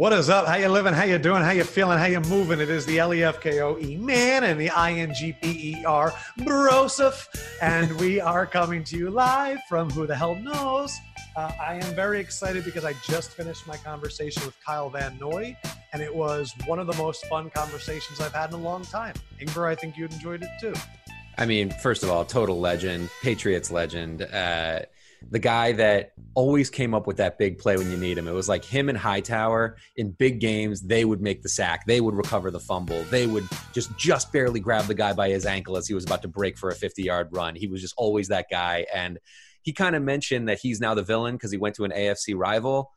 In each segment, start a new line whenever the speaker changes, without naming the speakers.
What is up? How you living? How you doing? How you feeling? How you moving? It is the L-E-F-K-O-E man and the I-N-G-B-E-R Broseph. And we are coming to you live from Who the Hell Knows. Uh, I am very excited because I just finished my conversation with Kyle Van Noy, and it was one of the most fun conversations I've had in a long time. Ingber, I think you'd enjoyed it too.
I mean, first of all, total legend, Patriots legend. Uh, the guy that always came up with that big play when you need him. It was like him and Hightower in big games, they would make the sack, they would recover the fumble, they would just just barely grab the guy by his ankle as he was about to break for a 50-yard run. He was just always that guy and he kind of mentioned that he's now the villain because he went to an AFC rival.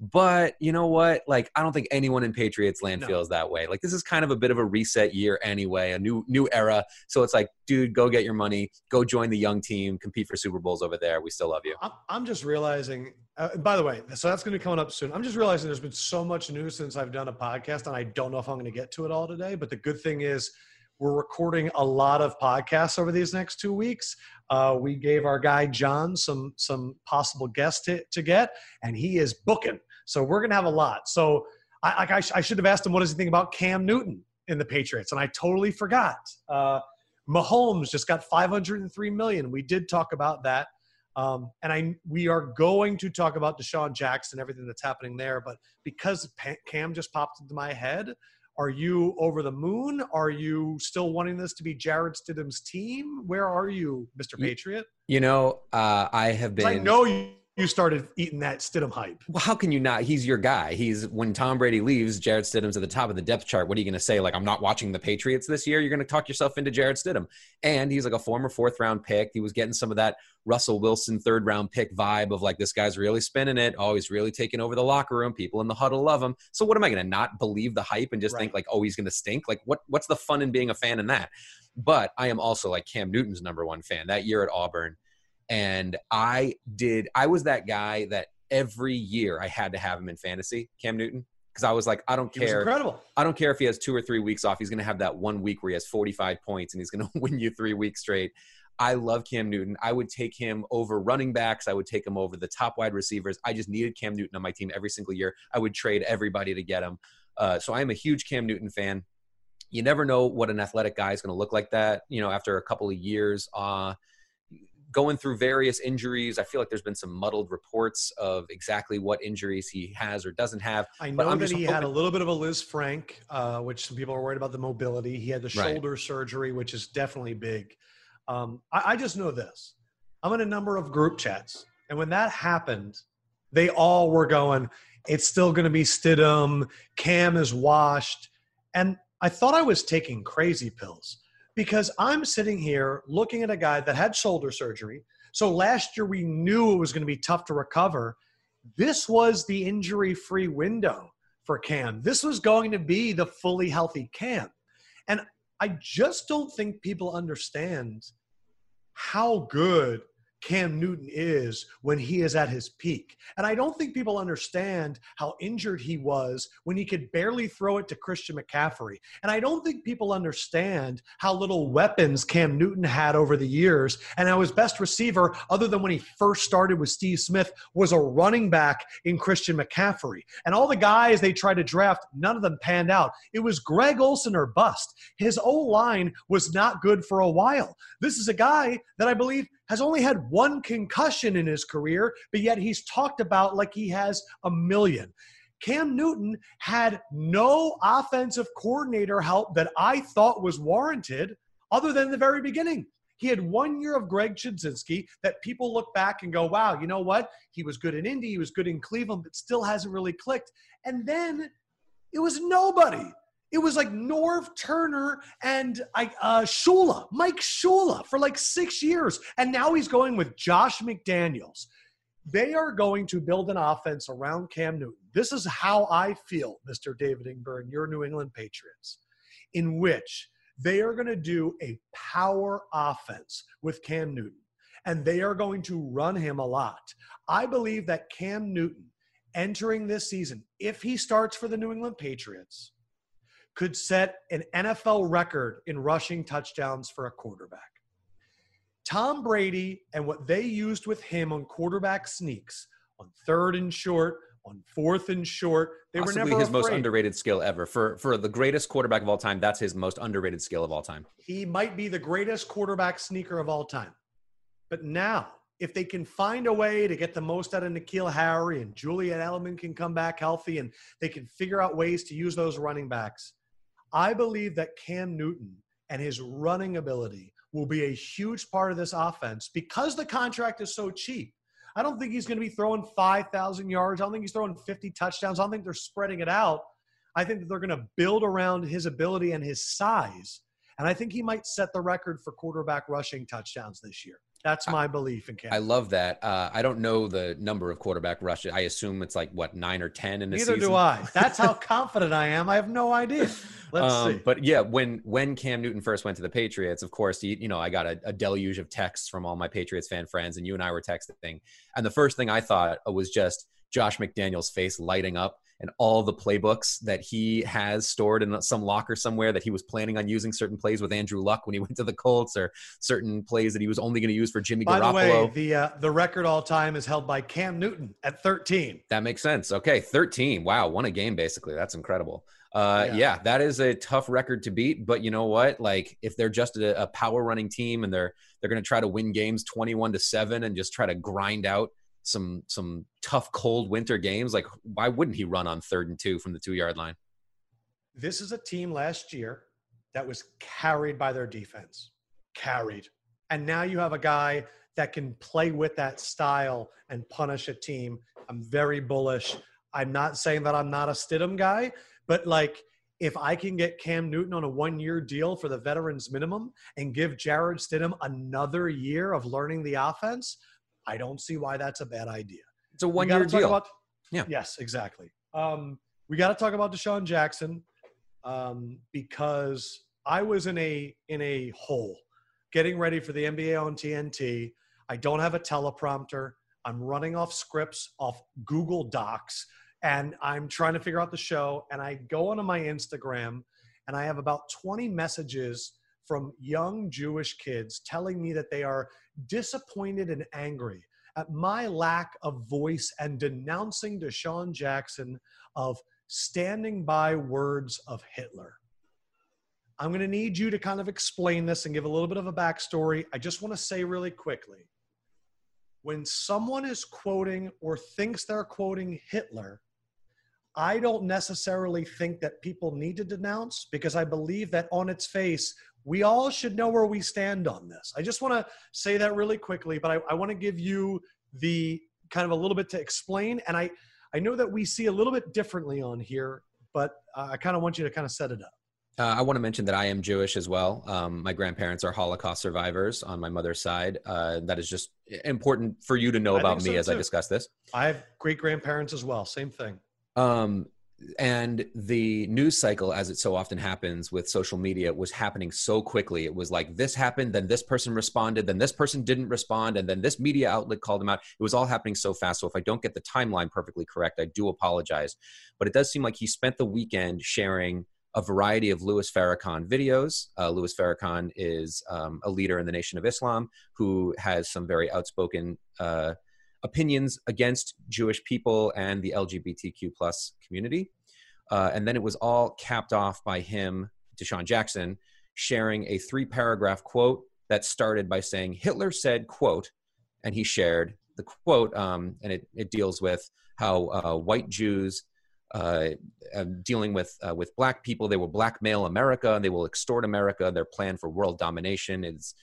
But you know what? Like, I don't think anyone in Patriots land no. feels that way. Like, this is kind of a bit of a reset year anyway, a new new era. So it's like, dude, go get your money, go join the young team, compete for Super Bowls over there. We still love you.
I'm just realizing. Uh, by the way, so that's going to be coming up soon. I'm just realizing there's been so much news since I've done a podcast, and I don't know if I'm going to get to it all today. But the good thing is, we're recording a lot of podcasts over these next two weeks. Uh, we gave our guy John some some possible guests to, to get, and he is booking. So we're going to have a lot. So I, I, I, should have asked him what does he think about Cam Newton in the Patriots, and I totally forgot. Uh, Mahomes just got 503 million. We did talk about that. Um, and I we are going to talk about DeSean Jackson, everything that's happening there. But because Cam just popped into my head, are you over the moon? Are you still wanting this to be Jarrett Stidham's team? Where are you, Mr. Patriot?
You know, uh, I have been. I
know you you started eating that Stidham hype.
Well, how can you not? He's your guy. He's when Tom Brady leaves, Jarrett Stidham's at the top of the depth chart. What are you going to say? Like, I'm not watching the Patriots this year. You're going to talk yourself into Jarrett Stidham, and he's like a former fourth round pick. He was getting some of that Russell Wilson third round pick vibe of like this guy's really spinning it. Oh, he's really taking over the locker room. People in the huddle love him. So what am I going to not believe the hype and just right. think like, oh, he's going to stink? Like, what what's the fun in being a fan in that? But I am also like Cam Newton's number one fan. That year at Auburn and I did, I was that guy that every year I had to have him in fantasy, Cam Newton. Because I was like, I don't care.
incredible.
I don't care if he has two or three weeks off. He's going to have that one week where he has 45 points and he's going to win you three weeks straight. I love Cam Newton. I would take him over running backs. I would take him over the top wide receivers. I just needed Cam Newton on my team every single year. I would trade everybody to get him. Uh, so I am a huge Cam Newton fan. You never know what an athletic guy is going to look like that, you know, after a couple of years. Uh, going through various injuries. I feel like there's been some muddled reports of exactly what injuries he has or doesn't have.
I know that he hoping- had a little bit of a Lisfranc, uh, which some people are worried about the mobility. He had the shoulder right. surgery, which is definitely big. Um, I, I just know this. I'm in a number of group chats, and when that happened, they all were going, "It's still going to be Stidham. Cam is washed," and I thought I was taking crazy pills because I'm sitting here looking at a guy that had shoulder surgery. So last year we knew it was going to be tough to recover. This was the injury free window for Cam. This was going to be the fully healthy Cam. And I just don't think people understand how good Cam Newton is when he is at his peak. And I don't think people understand how injured he was when he could barely throw it to Christian McCaffrey. And I don't think people understand how little weapons Cam Newton had over the years and how his best receiver, other than when he first started with Steve Smith, was a running back in Christian McCaffrey. And all the guys they tried to draft, none of them panned out. It was Greg Olsen or bust. His O line was not good for a while. This is a guy that I believe has only had one concussion in his career, but yet he's talked about like he has a million. Cam Newton had no offensive coordinator help that I thought was warranted other than the very beginning. He had one year of Greg Chudzinski that people look back and go, wow, you know what? He was good in Indy, he was good in Cleveland, but still hasn't really clicked. And then it was nobody. It was like Norv Turner and uh, Shula, Mike Shula for like six years. And now he's going with Josh McDaniels. They are going to build an offense around Cam Newton. This is how I feel, Mr. David Ingber and your New England Patriots, in which they are going to do a power offense with Cam Newton. And they are going to run him a lot. I believe that Cam Newton entering this season, if he starts for the New England Patriots, could set an NFL record in rushing touchdowns for a quarterback. Tom Brady and what they used with him on quarterback sneaks, on third and short, on fourth and short. They
Possibly
were never
his
afraid.
most underrated skill ever. For for the greatest quarterback of all time, that's his most underrated skill of all time.
He might be the greatest quarterback sneaker of all time. But now, if they can find a way to get the most out of N'Keal Harry and Julian Edelman can come back healthy and they can figure out ways to use those running backs, I believe that Cam Newton and his running ability will be a huge part of this offense because the contract is so cheap. I don't think he's going to be throwing 5,000 yards. I don't think he's throwing 50 touchdowns. I don't think they're spreading it out. I think that they're going to build around his ability and his size. And I think he might set the record for quarterback rushing touchdowns this year. That's my belief in Cam.
I love that. Uh, I don't know the number of quarterback rushes. I assume it's like what nine or ten in a
Neither
season.
do I. That's how confident I am. I have no idea. Let's
Um,
see.
But yeah, when when Cam Newton first went to the Patriots, of course, you, you know, I got a, a deluge of texts from all my Patriots fan friends, and you and I were texting. And the first thing I thought was just Josh McDaniel's face lighting up and all the playbooks that he has stored in some locker somewhere that he was planning on using certain plays with Andrew Luck when he went to the Colts, or certain plays that he was only going to use for Jimmy
By the way, the uh, the record all time is held by Cam Newton at 13.
That makes sense. Okay, 13. Wow, won a game basically. That's incredible. Uh,
Yeah.
yeah. that is a tough record to beat. But you know what? Like, if they're just a, a power running team and they're they're going to try to win games 21 to seven and just try to grind out some some tough cold winter games, like why wouldn't he run on third and two from the two yard line?
This is a team last year that was carried by their defense. Carried. And now you have a guy that can play with that style and punish a team. I'm very bullish. I'm not saying that I'm not a Stidham guy, but like if I can get Cam Newton on a one year deal for the veterans minimum and give Jarrett Stidham another year of learning the offense, I don't see why that's a bad idea.
It's a one year deal.
About,
Yeah.
Yes, exactly. Um, we got to talk about DeSean Jackson um, because I was in a in a hole getting ready for the NBA on TNT. I don't have a teleprompter. I'm running off scripts off Google Docs, and I'm trying to figure out the show. And I go onto my Instagram, and I have about 20 messages from young Jewish kids telling me that they are disappointed and angry at my lack of voice and denouncing DeSean Jackson of standing by words of Hitler. I'm going to need you to kind of explain this and give a little bit of a backstory. I just want to say really quickly when someone is quoting or thinks they're quoting Hitler, I don't necessarily think that people need to denounce because I believe that on its face, we all should know where we stand on this. I just want to say that really quickly, but I, I want to give you the kind of a little bit to explain. And I, I know that we see a little bit differently on here, but uh, I kind of want you to kind of set it up.
Uh, I want to mention that I am Jewish as well. Um, my grandparents are Holocaust survivors on my mother's side. Uh, that is just important for you to know about me
so
as I discuss this.
I have great grandparents as well. Same thing.
Um, and the news cycle, as it so often happens with social media, was happening so quickly. It was like this happened, then this person responded, then this person didn't respond, and then this media outlet called them out. It was all happening so fast. So if I don't get the timeline perfectly correct, I do apologize. But it does seem like he spent the weekend sharing a variety of Louis Farrakhan videos. Uh, Louis Farrakhan is um, a leader in the Nation of Islam who has some very outspoken uh, opinions against Jewish people and the LGBTQ plus community. Uh, and then it was all capped off by him, DeSean Jackson, sharing a three paragraph quote that started by saying, Hitler said, quote, and he shared the quote, um, and it, it deals with how uh, white Jews uh, uh, dealing with uh, with black people. They will blackmail America. They will extort America. Their plan for world domination is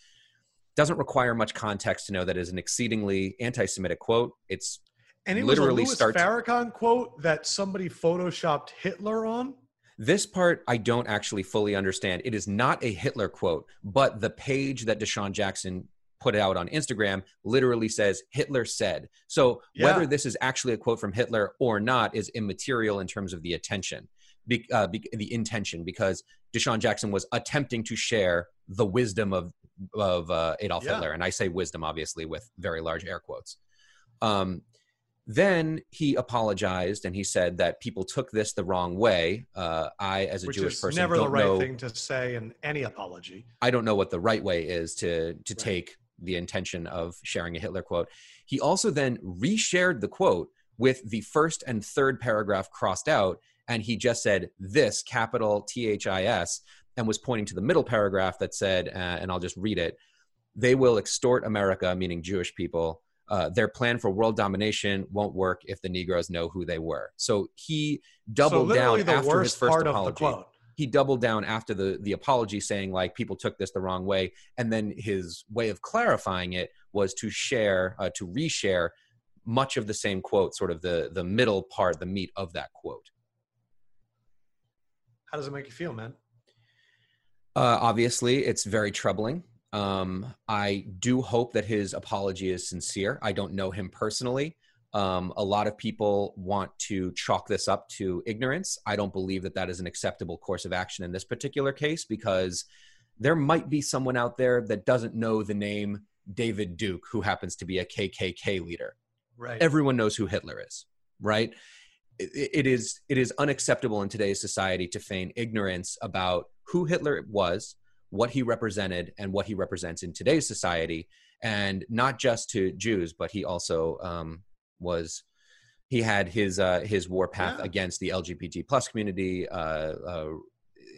doesn't require much context to know that is an exceedingly anti-Semitic quote. It's
And it
Literally
was a Louis
starts-
Farrakhan quote that somebody photoshopped Hitler on.
this part I don't actually fully understand. It is not a Hitler quote, but the page that DeSean Jackson put out on Instagram literally says Hitler said. So
Yeah.
whether this is actually a quote from Hitler or not is immaterial in terms of the attention, be, uh, be, the intention, because DeSean Jackson was attempting to share the wisdom of of uh, Adolf
Yeah.
Hitler, and I say wisdom obviously with very large air quotes. Um, then he apologized and he said that people took this the wrong way. Uh, I, as a
which
Jewish
is
person,
never the right
know.
thing to say in any apology.
I don't know what the right way is to to
Right.
take the intention of sharing a Hitler quote. He also then reshared the quote with the first and third paragraph crossed out, and he just said this capital T H I S and was pointing to the middle paragraph that said, uh, and I'll just read it they will extort America, meaning Jewish people. Uh, their plan for world domination won't work if the Negroes know who they were. So he doubled
so
down after his first apology.
He
doubled down after the the apology, saying like people took this the wrong way, and then his way of clarifying it was to share, uh, to reshare much of the same quote, sort of the the middle part, the meat of that quote.
How does it make you feel, man?
Uh, obviously, it's very troubling. Um, I do hope that his apology is sincere. I don't know him personally. Um, a lot of people want to chalk this up to ignorance. I don't believe that that is an acceptable course of action in this particular case because there might be someone out there that doesn't know the name David Duke, who happens to be a KKK leader.
Right.
Everyone knows who Hitler is, right? It, it is it is unacceptable in today's society to feign ignorance about who Hitler was, what he represented and what he represents in today's society, and not just to Jews, but he also um, was he had his uh, his war path yeah. against the LGBT plus community, uh, uh,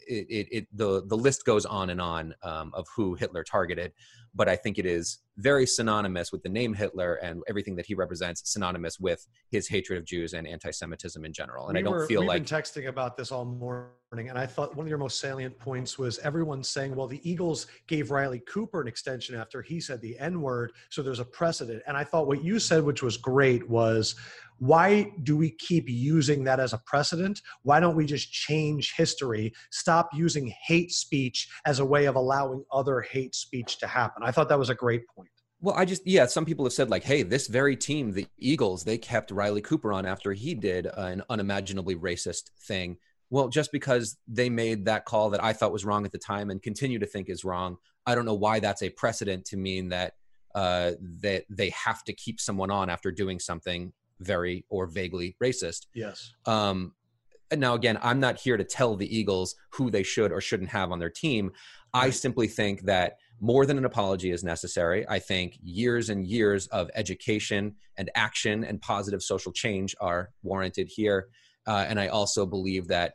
it, it, it, the the list goes on and on um, of who Hitler targeted, but I think it is very synonymous with the name Hitler and everything that he represents, synonymous with his hatred of Jews and anti-Semitism in general. And we I don't
were,
feel
we've
like
been texting about this all morning, and I thought one of your most salient points was everyone saying, "Well, the Eagles gave Riley Cooper an extension after he said the N word, so there's a precedent." And I thought what you said, which was great, was why do we keep using that as a precedent? Why don't we just change history? Stop using hate speech as a way of allowing other hate speech to happen. I thought that was a great point.
Well, I just, yeah, some people have said, like, hey, this very team, the Eagles, they kept Riley Cooper on after he did an unimaginably racist thing. Well, just because they made that call that I thought was wrong at the time and continue to think is wrong, I don't know why that's a precedent to mean that uh, that they have to keep someone on after doing something very or vaguely racist.
Yes.
Um, now, again, I'm not here to tell the Eagles who they should or shouldn't have on their team. I simply think that more than an apology is necessary. I think years and years of education and action and positive social change are warranted here. Uh, and I also believe that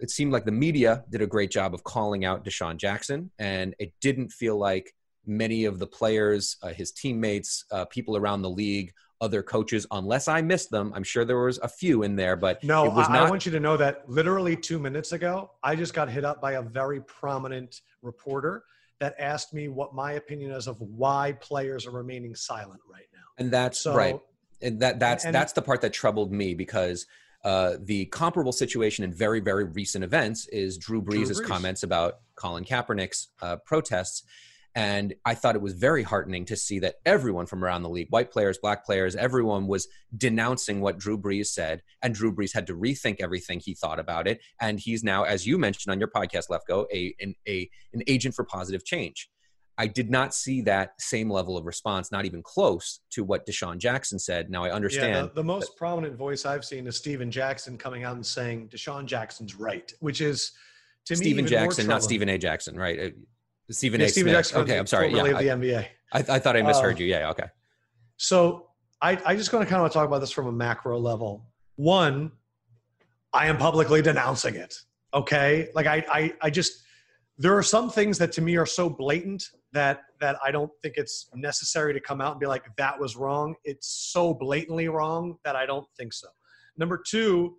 it seemed like the media did a great job of calling out DeSean Jackson, and it didn't feel like many of the players, uh, his teammates, uh, people around the league other coaches, unless I missed them. I'm sure there was a few in there, but
no,
it was
I,
not.
I want you to know that literally two minutes ago, I just got hit up by a very prominent reporter that asked me what my opinion is of why players are remaining silent right now.
And that's so, right. And that that's and, that's the part that troubled me because uh, the comparable situation in very very recent events is Drew Brees' Drew Brees. comments about Colin Kaepernick's uh, protests and I thought it was very heartening to see that everyone from around the league, white players, black players, everyone was denouncing what Drew Brees said. And Drew Brees had to rethink everything he thought about it. And he's now, as you mentioned on your podcast, Lefkoe, a, an, a, an agent for positive change. I did not see that same level of response, not even close to what DeSean Jackson said. Now I understand. Yeah,
the, the most that, prominent voice I've seen is Steven Jackson coming out and saying DeSean Jackson's right, which is to
Steven
me Steven
Jackson, not Stephen A. Jackson, right? Stephen yeah, A.
Stephen
Smith. Okay, I'm sorry.
Yeah,
I,
the NBA.
I, I, thought I misheard uh, you. Yeah. Okay.
So I, I just want to kind of talk about this from a macro level. One, I am publicly denouncing it. Okay, like I, I, I just there are some things that to me are so blatant that that I don't think it's necessary to come out and be like that was wrong. It's so blatantly wrong that I don't think so. Number two,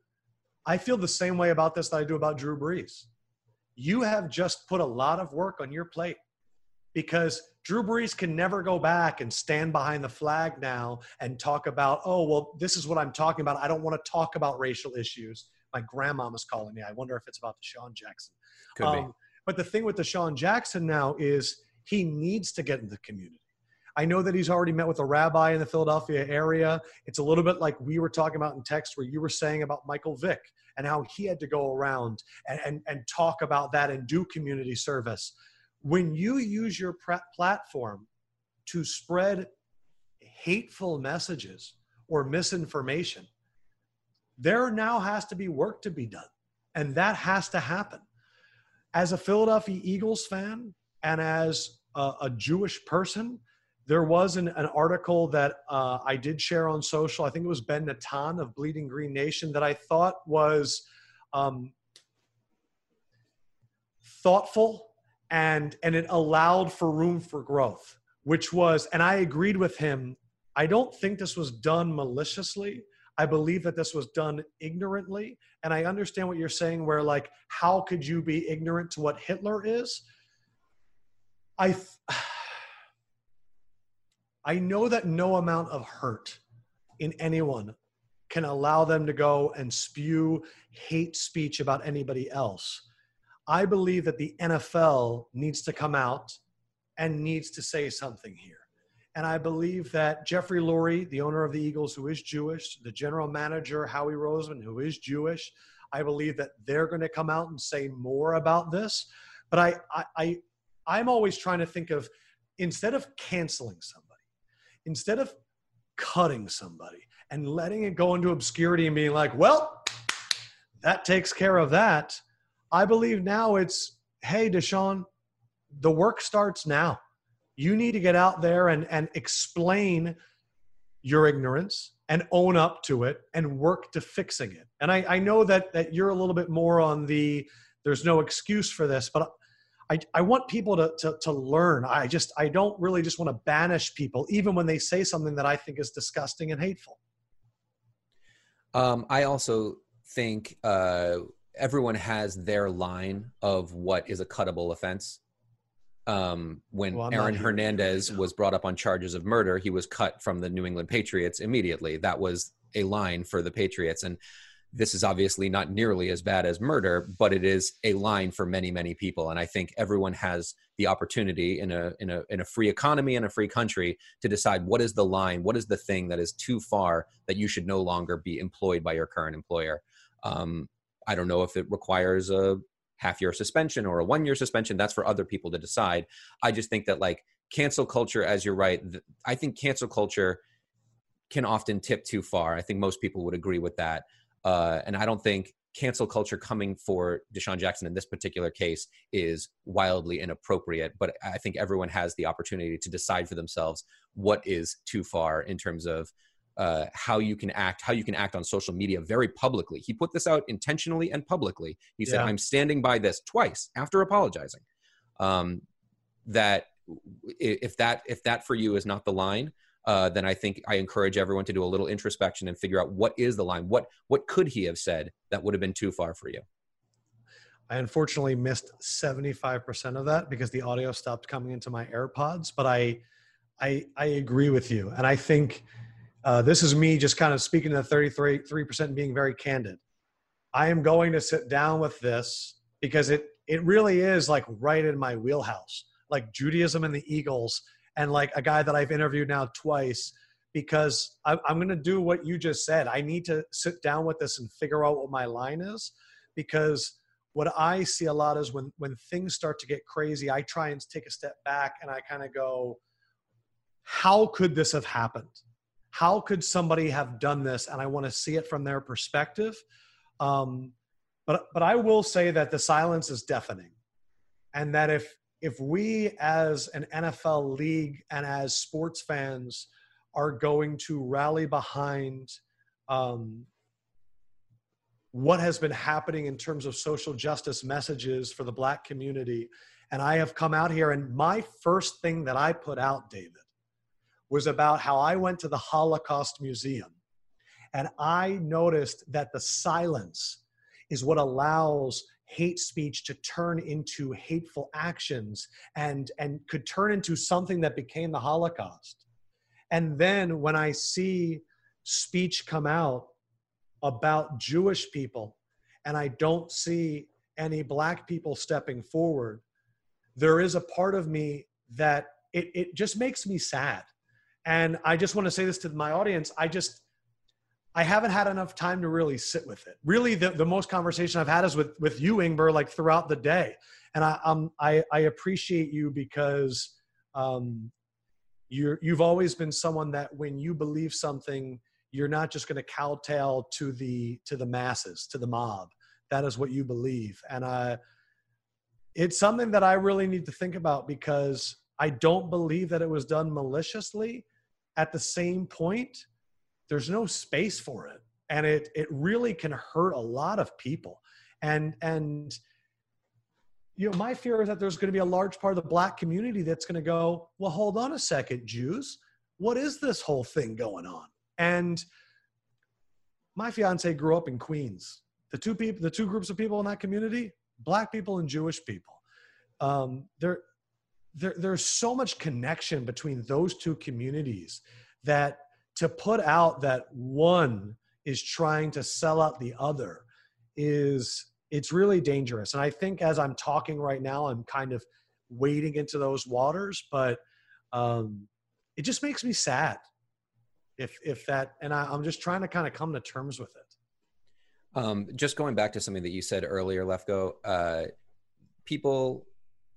I feel the same way about this that I do about Drew Brees you have just put a lot of work on your plate because Drew Brees can never go back and stand behind the flag now and talk about, oh, well, this is what I'm talking about. I don't want to talk about racial issues. My grandmama's calling me. I wonder if it's about DeSean Jackson.
Could um, be.
But the thing with DeSean Jackson now is he needs to get in the community. I know that he's already met with a rabbi in the Philadelphia area. It's a little bit like we were talking about in text where you were saying about Michael Vick and how he had to go around and, and, and talk about that and do community service. When you use your platform to spread hateful messages or misinformation, there now has to be work to be done. And that has to happen. As a Philadelphia Eagles fan and as a, a Jewish person, there was an, an article that uh, I did share on social. I think it was Ben Natan of Bleeding Green Nation that I thought was um, thoughtful and and it allowed for room for growth, which was and I agreed with him. I don't think this was done maliciously. I believe that this was done ignorantly. And I understand what you're saying, where like, how could you be ignorant to what Hitler is? I. Th- I know that no amount of hurt in anyone can allow them to go and spew hate speech about anybody else. I believe that the NFL needs to come out and needs to say something here. And I believe that Jeffrey Lurie, the owner of the Eagles, who is Jewish, the general manager, Howie Roseman, who is Jewish, I believe that they're going to come out and say more about this. But I, I, I I'm always trying to think of instead of canceling somebody, instead of cutting somebody and letting it go into obscurity and being like, well, that takes care of that. I believe now it's, hey, DeSean, the work starts now. You need to get out there and, and explain your ignorance and own up to it and work to fixing it. And I, I know that that you're a little bit more on the there's no excuse for this, but I, I want people to, to, to learn. I just, I don't really just want to banish people, even when they say something that I think is disgusting and hateful.
Um, I also think uh, everyone has their line of what is a cuttable offense. Um, when well, Aaron Hernandez was brought up on charges of murder, he was cut from the New England Patriots immediately. That was a line for the Patriots. And this is obviously not nearly as bad as murder, but it is a line for many, many people. And I think everyone has the opportunity in a in a in a free economy and a free country to decide what is the line, what is the thing that is too far that you should no longer be employed by your current employer. Um, I don't know if it requires a half year suspension or a one year suspension. That's for other people to decide. I just think that like cancel culture, as you're right, I think cancel culture can often tip too far. I think most people would agree with that. Uh, and I don't think cancel culture coming for DeSean Jackson in this particular case is wildly inappropriate. But I think everyone has the opportunity to decide for themselves what is too far in terms of uh, how you can act, how you can act on social media very publicly. He put this out intentionally and publicly. He said, yeah. "I'm standing by this" twice after apologizing. Um, that if that if that for you is not the line, uh, then I think I encourage everyone to do a little introspection and figure out what is the line. What what could he have said that would have been too far for you?
I unfortunately missed 75% of that because the audio stopped coming into my AirPods. But I I I agree with you, and I think uh, this is me just kind of speaking to the 33 percent, being very candid. I am going to sit down with this because it it really is like right in my wheelhouse, like Judaism and the Eagles and like a guy that I've interviewed now twice because I, am going to do what you just said. I need to sit down with this and figure out what my line is because what I see a lot is when when things start to get crazy, I try and take a step back and I kind of go, how could this have happened? How could somebody have done this? And I want to see it from their perspective. Um, but but I will say that the silence is deafening, and that if if we as an NFL league and as sports fans are going to rally behind um, what has been happening in terms of social justice messages for the black community. And I have come out here, and my first thing that I put out, David, was about how I went to the Holocaust Museum and I noticed that the silence is what allows hate speech to turn into hateful actions and and could turn into something that became the holocaust. And then when i see speech come out about jewish people and i don't see any black people stepping forward there is a part of me that it, it just makes me sad. And i just want to say this to my audience i just I haven't had enough time to really sit with it. Really, the, the most conversation I've had is with with you, Ingber, like throughout the day. And I um I, I appreciate you because um you're you've always been someone that when you believe something, you're not just going to kowtow to the to the masses, to the mob. That is what you believe, and I. It's something that I really need to think about because I don't believe that it was done maliciously. At the same point, there's no space for it. And it it really can hurt a lot of people. And and you know, my fear is that there's going to be a large part of the black community that's going to go, well, hold on a second, Jews. What is this whole thing going on? And my fiance grew up in Queens. The two people, the two groups of people in that community, black people and Jewish people. Um, there, there, there's so much connection between those two communities that to put out that one is trying to sell out the other is it's really dangerous. And I think as I'm talking right now, I'm kind of wading into those waters, but um, it just makes me sad if if that and I, am just trying to kind of come to terms with it
um, just going back to something that you said earlier Lefkoe uh, people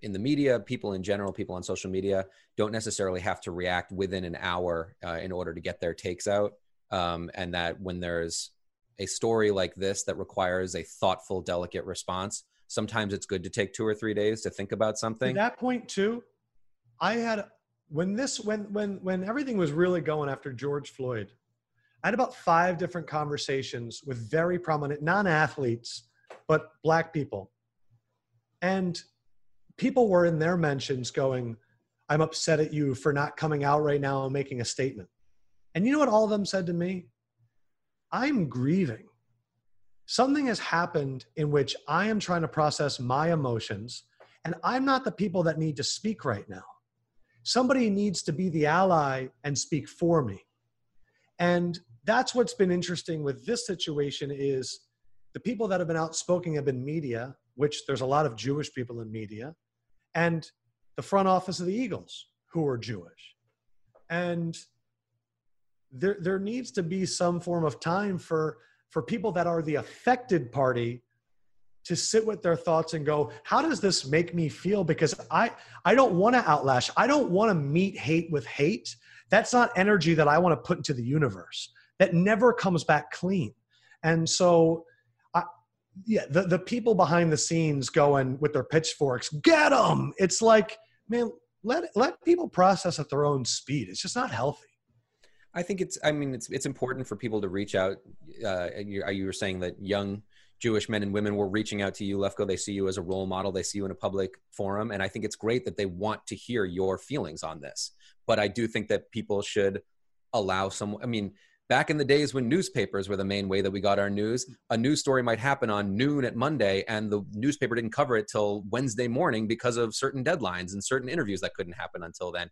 in the media people in general people on social media don't necessarily have to react within an hour uh, in order to get their takes out um, and that when there's a story like this that requires a thoughtful delicate response sometimes it's good to take two or three days to think about something
At that point too i had when this when when when everything was really going after George Floyd, I had about five different conversations with very prominent non-athletes, but black people. And people were in their mentions going, I'm upset at you for not coming out right now and making a statement. And you know what all of them said to me? I'm grieving. Something has happened in which I am trying to process my emotions, and I'm not the people that need to speak right now somebody needs to be the ally and speak for me and that's what's been interesting with this situation is the people that have been outspoken have been media which there's a lot of jewish people in media and the front office of the eagles who are jewish. And there there needs to be some form of time for for people that are the affected party to sit with their thoughts and go how does this make me feel? Because i i don't want to outlash. I don't want to meet hate with hate. That's not energy that i want to put into the universe. That never comes back clean. And so yeah the, the people behind the scenes going with their pitchforks get them it's like man let let people process at their own speed it's just not healthy
I think it's. I mean, it's it's important for people to reach out. Uh, you, you were saying that young Jewish men and women were reaching out to you, Lefkoe. They see you as a role model. They see you in a public forum. And I think it's great that they want to hear your feelings on this. But I do think that people should allow some, I mean, back in the days when newspapers were the main way that we got our news, a news story might happen on noon at Monday and the newspaper didn't cover it till Wednesday morning because of certain deadlines and certain interviews that couldn't happen until then.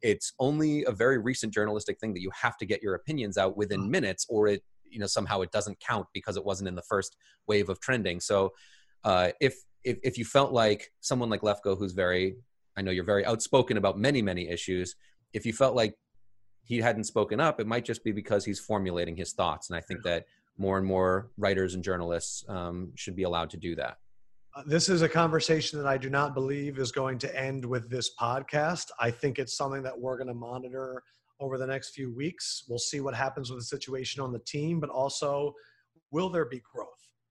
It's only a very recent journalistic thing that you have to get your opinions out within minutes or it you know somehow it doesn't count because it wasn't in the first wave of trending so uh, if, if if you felt like someone like Lefkoe who's very i know you're very outspoken about many many issues if you felt like he hadn't spoken up it might just be because he's formulating his thoughts and i think that more and more writers and journalists um, should be allowed to do that
uh, this is a conversation that I do not believe is going to end with this podcast. I think it's something that we're going to monitor over the next few weeks. We'll see what happens with the situation on the team, but also will there be growth?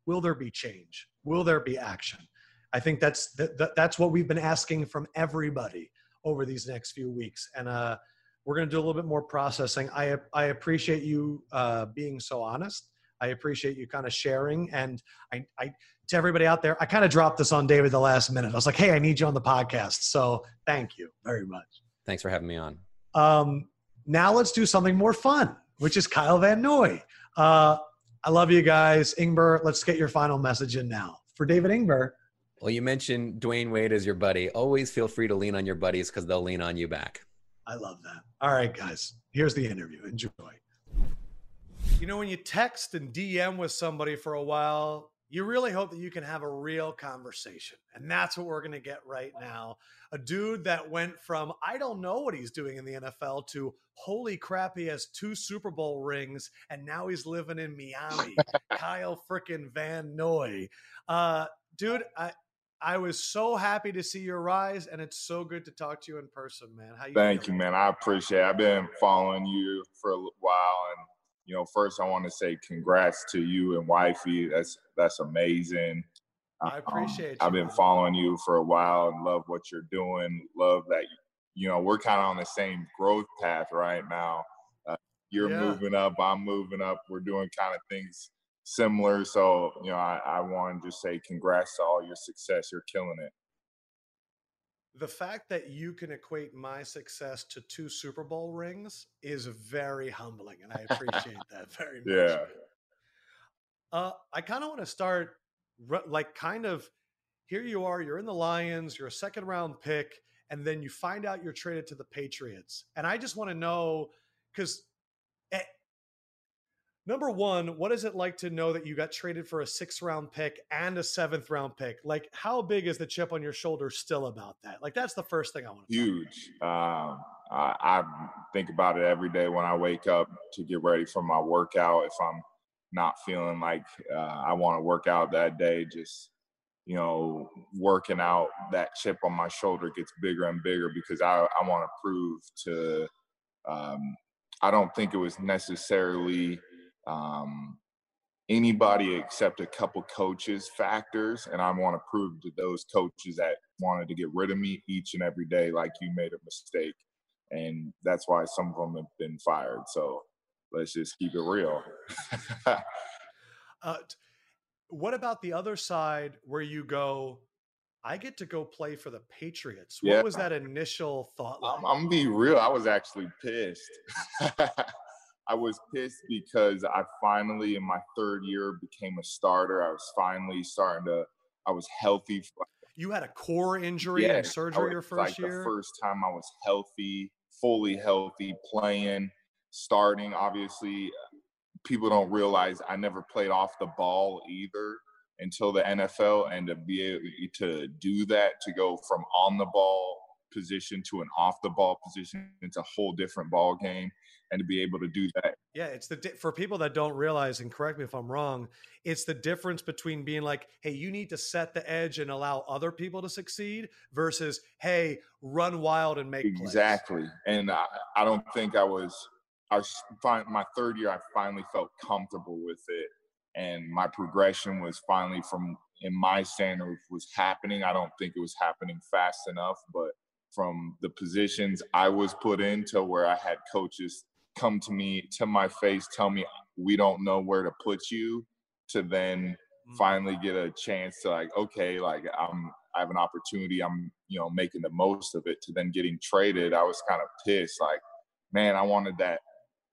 Will there be change? Will there be action? I think that's that, that's what we've been asking from everybody over these next few weeks, and uh, we're going to do a little bit more processing. I I appreciate you uh, being so honest. I appreciate you kind of sharing, and I, I to everybody out there, I kind of dropped this on David the last minute. I was like, "Hey, I need you on the podcast," so thank you very much.
Thanks for having me on.
Um, now let's do something more fun, which is Kyle Van Noy. Uh, I love you guys. Ingber, let's get your final message in now. For David Ingber.
Well, you mentioned Dwyane Wade as your buddy. Always feel free to lean on your buddies because they'll lean on you back.
I love that. All right, guys. Here's the interview. Enjoy. You know, when you text and DM with somebody for a while, you really hope that you can have a real conversation. And that's what we're going to get right now. A dude that went from, I don't know what he's doing in the NFL to, holy crap, he has two Super Bowl rings and now he's living in Miami. Kyle frickin' Van Noy. Uh, dude, I, I was so happy to see your rise, and it's so good to talk to you in person, man. How you?
Thank feeling? you, man. I appreciate. it. I've been following you for a while, and you know, first I want to say congrats to you and wifey. That's that's amazing.
I um, appreciate um,
I've been following you for a while and love what you're doing. Love that you know, we're kind of on the same growth path right now. Uh, you're yeah. moving up, I'm moving up. We're doing kind of things similar. So, you know, I, I want to just say congrats to all your success. You're killing it.
The fact that you can equate my success to two Super Bowl rings is very humbling, and I appreciate that very much.
Yeah.
Uh, I kind of want to start, like, kind of here you are, you're in the Lions, you're a second round pick, and then you find out you're traded to the Patriots. And I just want to know because number one, what is it like to know that you got traded for a six round pick and a seventh round pick? Like, how big is the chip on your shoulder still about that? Like, that's the first thing I want
to Huge. Um, I, I think about it every day when I wake up to get ready for my workout. If I'm not feeling like uh, I want to work out that day, just you know, working out, that chip on my shoulder gets bigger and bigger because I, I want to prove to, um, I don't think it was necessarily um, anybody except a couple coaches factors and i want to prove to those coaches that wanted to get rid of me each and every day like you made a mistake and that's why some of them have been fired so let's just keep it real
uh, what about the other side where you go I get to go play for the Patriots. What yeah. was that initial thought like?
I'm, I'm, gonna be real. I was actually pissed. I was pissed because I finally, in my third year, became a starter. I was finally starting to. I was healthy.
You had a core injury yeah, and surgery your first
like
year.
The first time I was healthy, fully healthy, playing, starting. Obviously, people don't realize I never played off the ball either until the NFL, and to be able to do that, to go from on the ball position to an off the ball position, it's a whole different ball game and to be able to do that.
Yeah, it's the for people that don't realize, and correct me if I'm wrong, it's the difference between being like, hey, you need to set the edge and allow other people to succeed versus, hey, run wild and make
exactly.
Plays.
And I, I don't think I was. I was my third year. I finally felt comfortable with it, and my progression was finally from in my standard was happening. I don't think it was happening fast enough, but from the positions I was put in to where I had coaches come to me to my face tell me we don't know where to put you to then mm. finally get a chance to like okay like i'm i have an opportunity i'm you know making the most of it to then getting traded i was kind of pissed like man i wanted that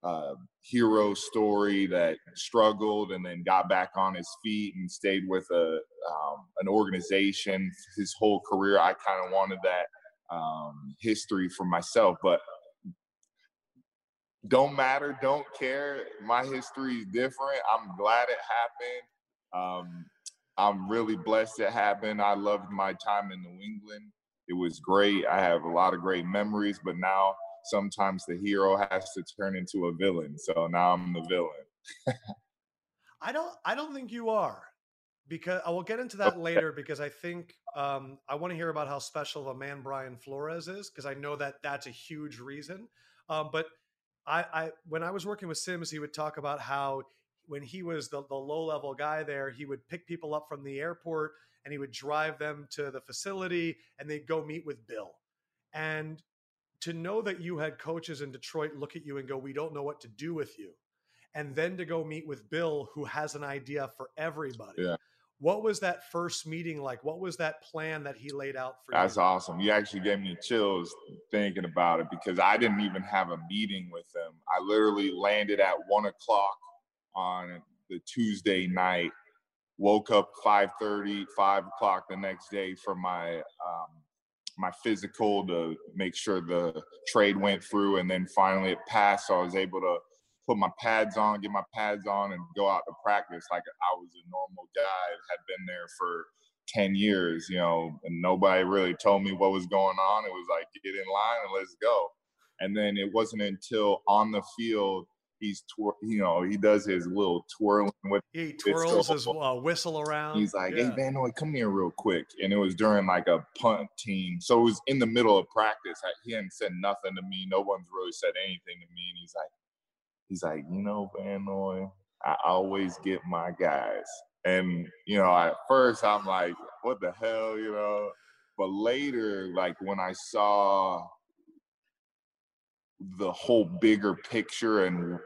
uh, hero story that struggled and then got back on his feet and stayed with a um, an organization his whole career i kind of wanted that um, history for myself but don't matter, don't care. My history is different. I'm glad it happened. Um, I'm really blessed it happened. I loved my time in New England. It was great. I have a lot of great memories, but now sometimes the hero has to turn into a villain. So now I'm the villain.
I don't I don't think you are. Because I will get into that later because I think um, I want to hear about how special of a man Brian Flores is because I know that that's a huge reason. Um, but I, I when I was working with Simms, he would talk about how when he was the, the low level guy there, he would pick people up from the airport and he would drive them to the facility and they'd go meet with Bill. And to know that you had coaches in Detroit look at you and go, We don't know what to do with you. And then to go meet with Bill, who has an idea for everybody.
Yeah.
What was that first meeting like? What was that plan that he laid out for
That's
you?
That's awesome. You actually gave me chills thinking about it because I didn't even have a meeting with him. I literally landed at one o'clock on the Tuesday night, woke up 5:30, 5 o'clock the next day for my um, my physical to make sure the trade went through, and then finally it passed. So I was able to put my pads on, get my pads on, and go out to practice like I was a normal guy. Had been there for ten years, you know, and nobody really told me what was going on. It was like get in line and let's go. And then it wasn't until on the field he's twir- you know he does his little twirling with
he twirls his uh, whistle around
he's like yeah. hey van Noy, come here real quick and it was during like a punt team so it was in the middle of practice he hadn't said nothing to me no one's really said anything to me and he's like he's like, you know, Van Noy, I always get my guys. And, you know, at first I'm like, what the hell, you know? But later, like when I saw the whole bigger picture and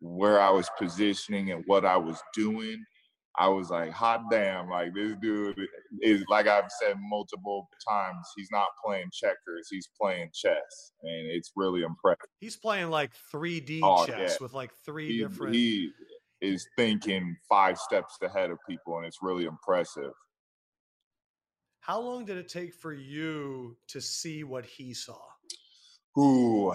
where I was positioning and what I was doing, I was like, hot damn, like this dude is like I've said multiple times, he's not playing checkers, he's playing chess. And it's really impressive.
He's playing like 3D oh, chess yeah. with like three
he,
different
he is thinking five steps ahead of people and it's really impressive.
How long did it take for you to see what he saw?
Ooh,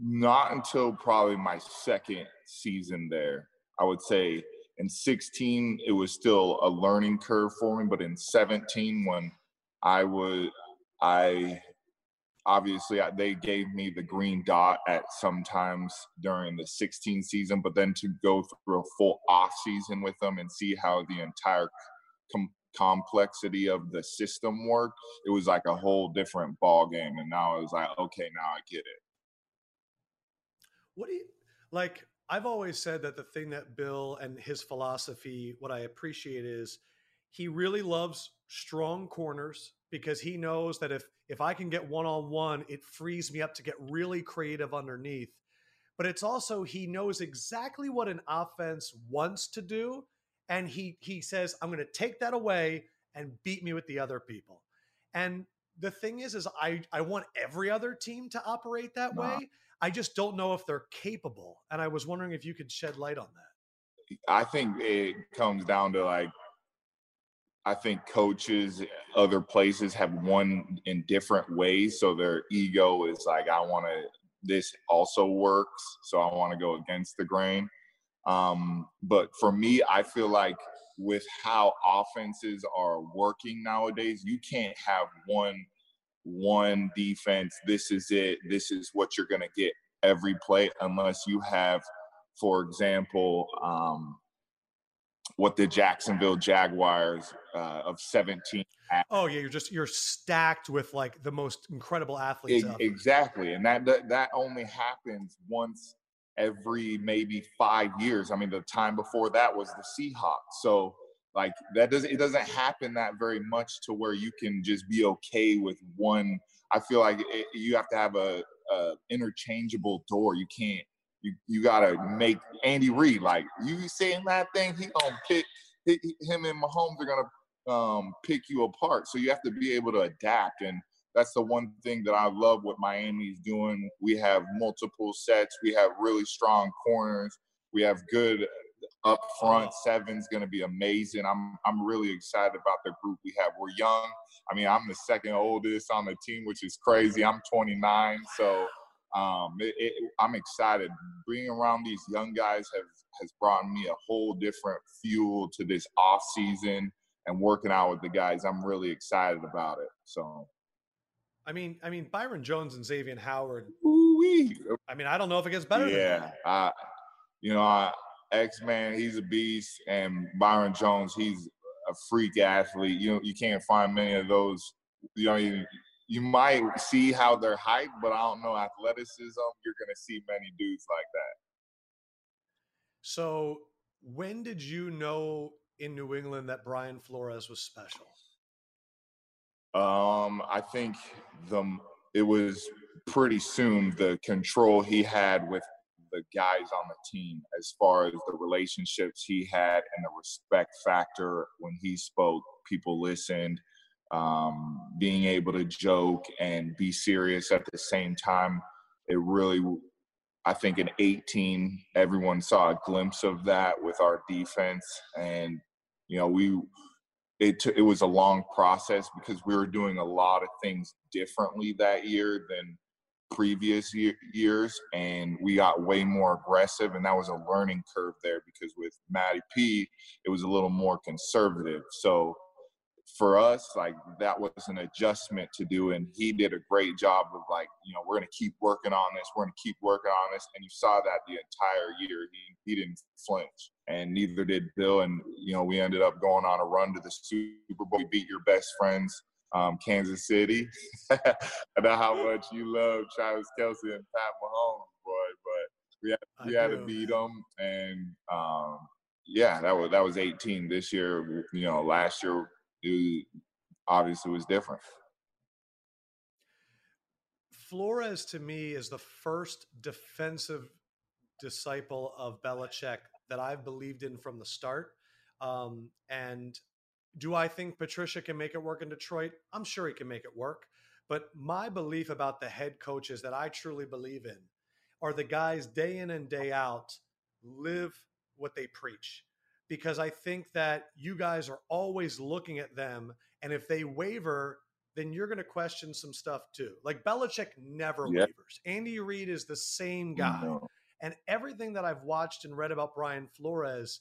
not until probably my second season there. I would say in 16 it was still a learning curve for me, but in 17 when I was I obviously they gave me the green dot at sometimes during the 16 season, but then to go through a full off season with them and see how the entire com- complexity of the system worked, it was like a whole different ball game. And now I was like, okay, now I get it.
What do you like? I've always said that the thing that Bill and his philosophy, what I appreciate is he really loves strong corners because he knows that if if I can get one on one, it frees me up to get really creative underneath. But it's also he knows exactly what an offense wants to do, and he he says, "I'm going to take that away and beat me with the other people." And the thing is, is I I want every other team to operate that nah. way. I just don't know if they're capable. And I was wondering if you could shed light on that.
I think it comes down to like, I think coaches, other places have won in different ways. So their ego is like, I want to, this also works. So I want to go against the grain. Um, but for me, I feel like with how offenses are working nowadays, you can't have one one defense, this is it, this is what you're going to get every play, unless you have, for example, um, what the Jacksonville Jaguars uh, of 17.
Oh yeah, you're just you're stacked with like the most incredible athletes.
E- exactly, and that, that that only happens once every maybe five years. I mean, the time before that was the Seahawks. So like that doesn't it doesn't happen that very much to where you can just be okay with one. I feel like it, you have to have a, a interchangeable door. You can't. You you gotta make Andy Reid like you saying that thing. He gonna pick he, him and Mahomes are gonna um, pick you apart. So you have to be able to adapt and that's the one thing that I love what Miami's doing. We have multiple sets. We have really strong corners. We have good up front seven's going to be amazing. I'm I'm really excited about the group we have. We're young. I mean, I'm the second oldest on the team, which is crazy. I'm 29, so um, it, it, I'm excited. Being around these young guys have has brought me a whole different fuel to this off season and working out with the guys. I'm really excited about it. So.
I mean, I mean Byron Jones and Xavier Howard.
Ooh-wee.
I mean, I don't know if it gets better.
Yeah, I, you know, I X Man, he's a beast, and Byron Jones, he's a freak athlete. You know, you can't find many of those. You know, you, you might see how they're hyped, but I don't know athleticism. You're gonna see many dudes like that.
So, when did you know in New England that Brian Flores was special?
Um, I think the it was pretty soon the control he had with the guys on the team as far as the relationships he had and the respect factor when he spoke people listened um, being able to joke and be serious at the same time it really i think in 18 everyone saw a glimpse of that with our defense and you know we it, t- it was a long process because we were doing a lot of things differently that year than previous year, years, and we got way more aggressive, and that was a learning curve there because with Matty P, it was a little more conservative. So for us, like that was an adjustment to do, and he did a great job of like, you know, we're gonna keep working on this, we're gonna keep working on this, and you saw that the entire year. He he didn't flinch, and neither did Bill, and you know, we ended up going on a run to the Super Bowl. We beat your best friends um, Kansas City. I know how much you love Travis Kelce and Pat Mahomes, boy, but we had, we had to beat them, and um, yeah, that was that was 18 this year. You know, last year it obviously was different.
Flores to me is the first defensive disciple of Belichick that I've believed in from the start. Um, and do I think Patricia can make it work in Detroit? I'm sure he can make it work. But my belief about the head coaches that I truly believe in are the guys day in and day out live what they preach. Because I think that you guys are always looking at them. And if they waver, then you're going to question some stuff too. Like Belichick never yep. wavers. Andy Reid is the same guy. No. And everything that I've watched and read about Brian Flores,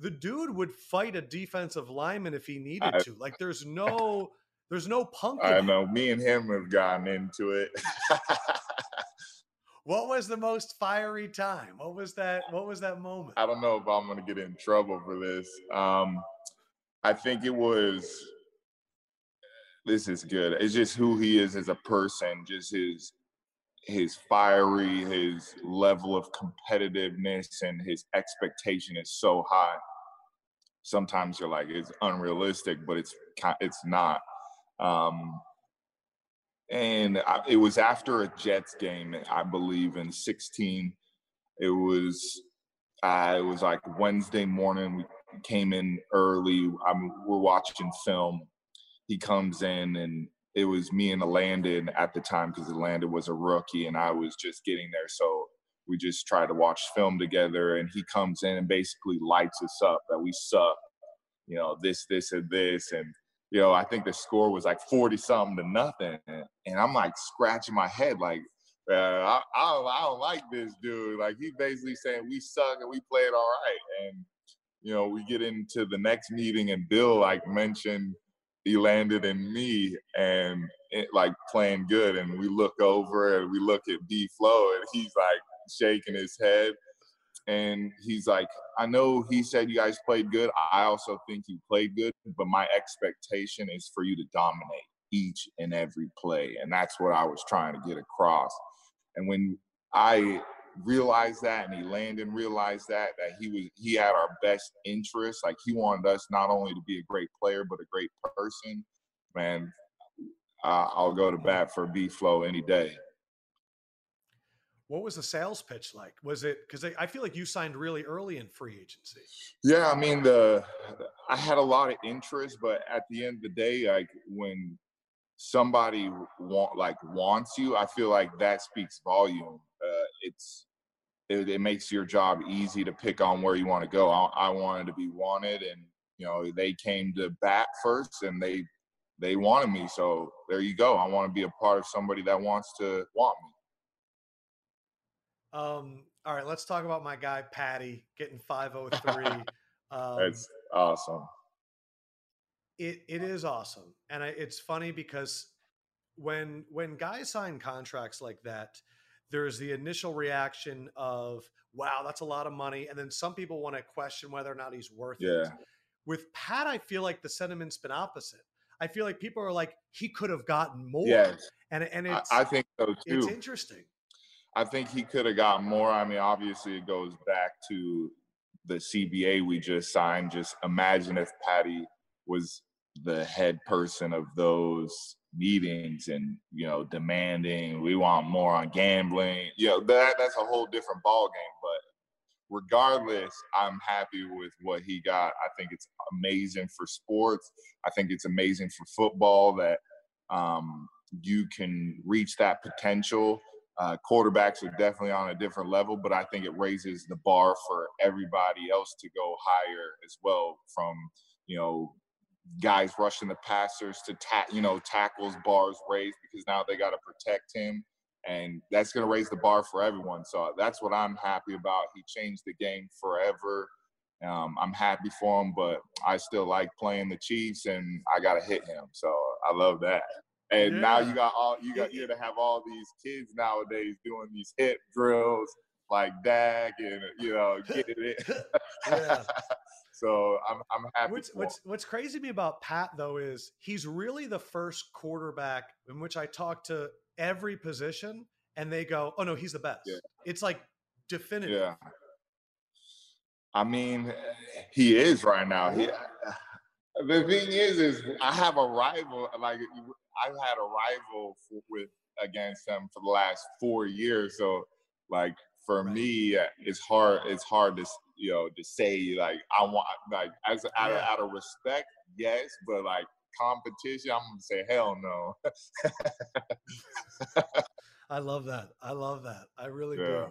the dude would fight a defensive lineman if he needed I, to. Like there's no there's no punk.
I know. Me and him have gotten into it.
what was the most fiery time? What was that? What was that moment?
I don't know if I'm going to get in trouble for this. Um, I think it was. This is good. It's just who he is as a person. Just his his fiery, his level of competitiveness, and his expectation is so high. Sometimes you're like it's unrealistic, but it's it's not. Um, and I, it was after a Jets game, I believe, in 16. It was, uh, it was like Wednesday morning. We came in early. I mean, we're watching film. He comes in, and it was me and Landon at the time because Landon was a rookie, and I was just getting there. So we just try to watch film together. And he comes in and basically lights us up that we suck. You know, this, this, and this, and you know, I think the score was like 40 something to nothing. And I'm like scratching my head, like, uh, I, I, don't, I don't like this dude. Like, he basically saying we suck and we played all right. And, you know, we get into the next meeting and Bill, like, mentioned he landed in me and it, like playing good. And we look over and we look at B Flow and he's like shaking his head and he's like, I know he said you guys played good. I also think you played good, but my expectation is for you to dominate each and every play. And that's what I was trying to get across. And when I realized that and he landed and realized that that he was he had our best interest like he wanted us not only to be a great player but a great person man uh, i'll go to bat for b flow any day
what was the sales pitch like? Was it because I feel like you signed really early in free agency?
Yeah, I mean the I had a lot of interest, but at the end of the day, like when somebody want like wants you, I feel like that speaks volume. Uh, it's it, it, makes your job easy to pick on where you want to go. I, I wanted to be wanted, and you know they came to bat first, and they they wanted me. So there you go. I want to be a part of somebody that wants to want me.
Um, all right, let's talk about my guy Patty getting 503.
um, That's awesome.
It it is awesome, and I, it's funny because when when guys sign contracts like that, there's the initial reaction of "Wow, that's a lot of money," and then some people want to question whether or not he's worth yeah. it. With Pat, I feel like the sentiment's been opposite. I feel like people are like, he could have gotten more.
Yes.
And and it's
I, I think so too.
It's interesting.
I think he could have got more. I mean, obviously, it goes back to the CBA we just signed. Just imagine if Patty was the head person of those meetings and you know demanding we want more on gambling you know that that's a whole different ball game but regardless i'm happy with what he got i think it's amazing for sports i think it's amazing for football that um, you can reach that potential uh, quarterbacks are definitely on a different level, but I think it raises the bar for everybody else to go higher as well. From you know, guys rushing the passers to ta- you know tackles, bars raised because now they got to protect him, and that's going to raise the bar for everyone. So that's what I'm happy about. He changed the game forever. Um, I'm happy for him, but I still like playing the Chiefs, and I got to hit him. So I love that. And yeah. now you got all you got you to have all these kids nowadays doing these hip drills like Dak and you know get it. yeah. so I'm I'm happy.
What's what's, what's crazy to me about Pat though is he's really the first quarterback in which I talk to every position and they go, "Oh no, he's the best." Yeah. It's like definitive.
Yeah. I mean, he is right now. He, the thing is, is I have a rival. Like I've had a rival for, with against them for the last four years. So like for me, it's hard. It's hard to you know to say like I want like as out, of, out of respect, yes, but like competition, I'm gonna say hell no.
I love that. I love that. I really yeah. do.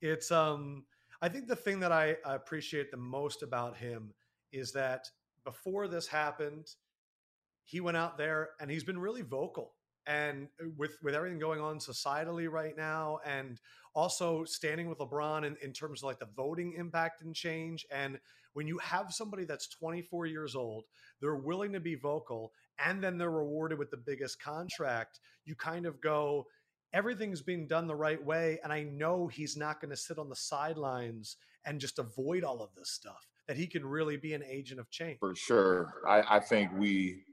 It's um I think the thing that I appreciate the most about him is that before this happened, he went out there and he's been really vocal and uh, with with everything going on societally right now and also standing with lebron in, in terms of like the voting impact and change. And when you have somebody that's 24 years old they're willing to be vocal and then they're rewarded with the biggest contract you kind of go everything's being done the right way and i know he's not going to sit on the sidelines and just avoid all of this stuff that he can really be an agent of change.
For sure. I, I think we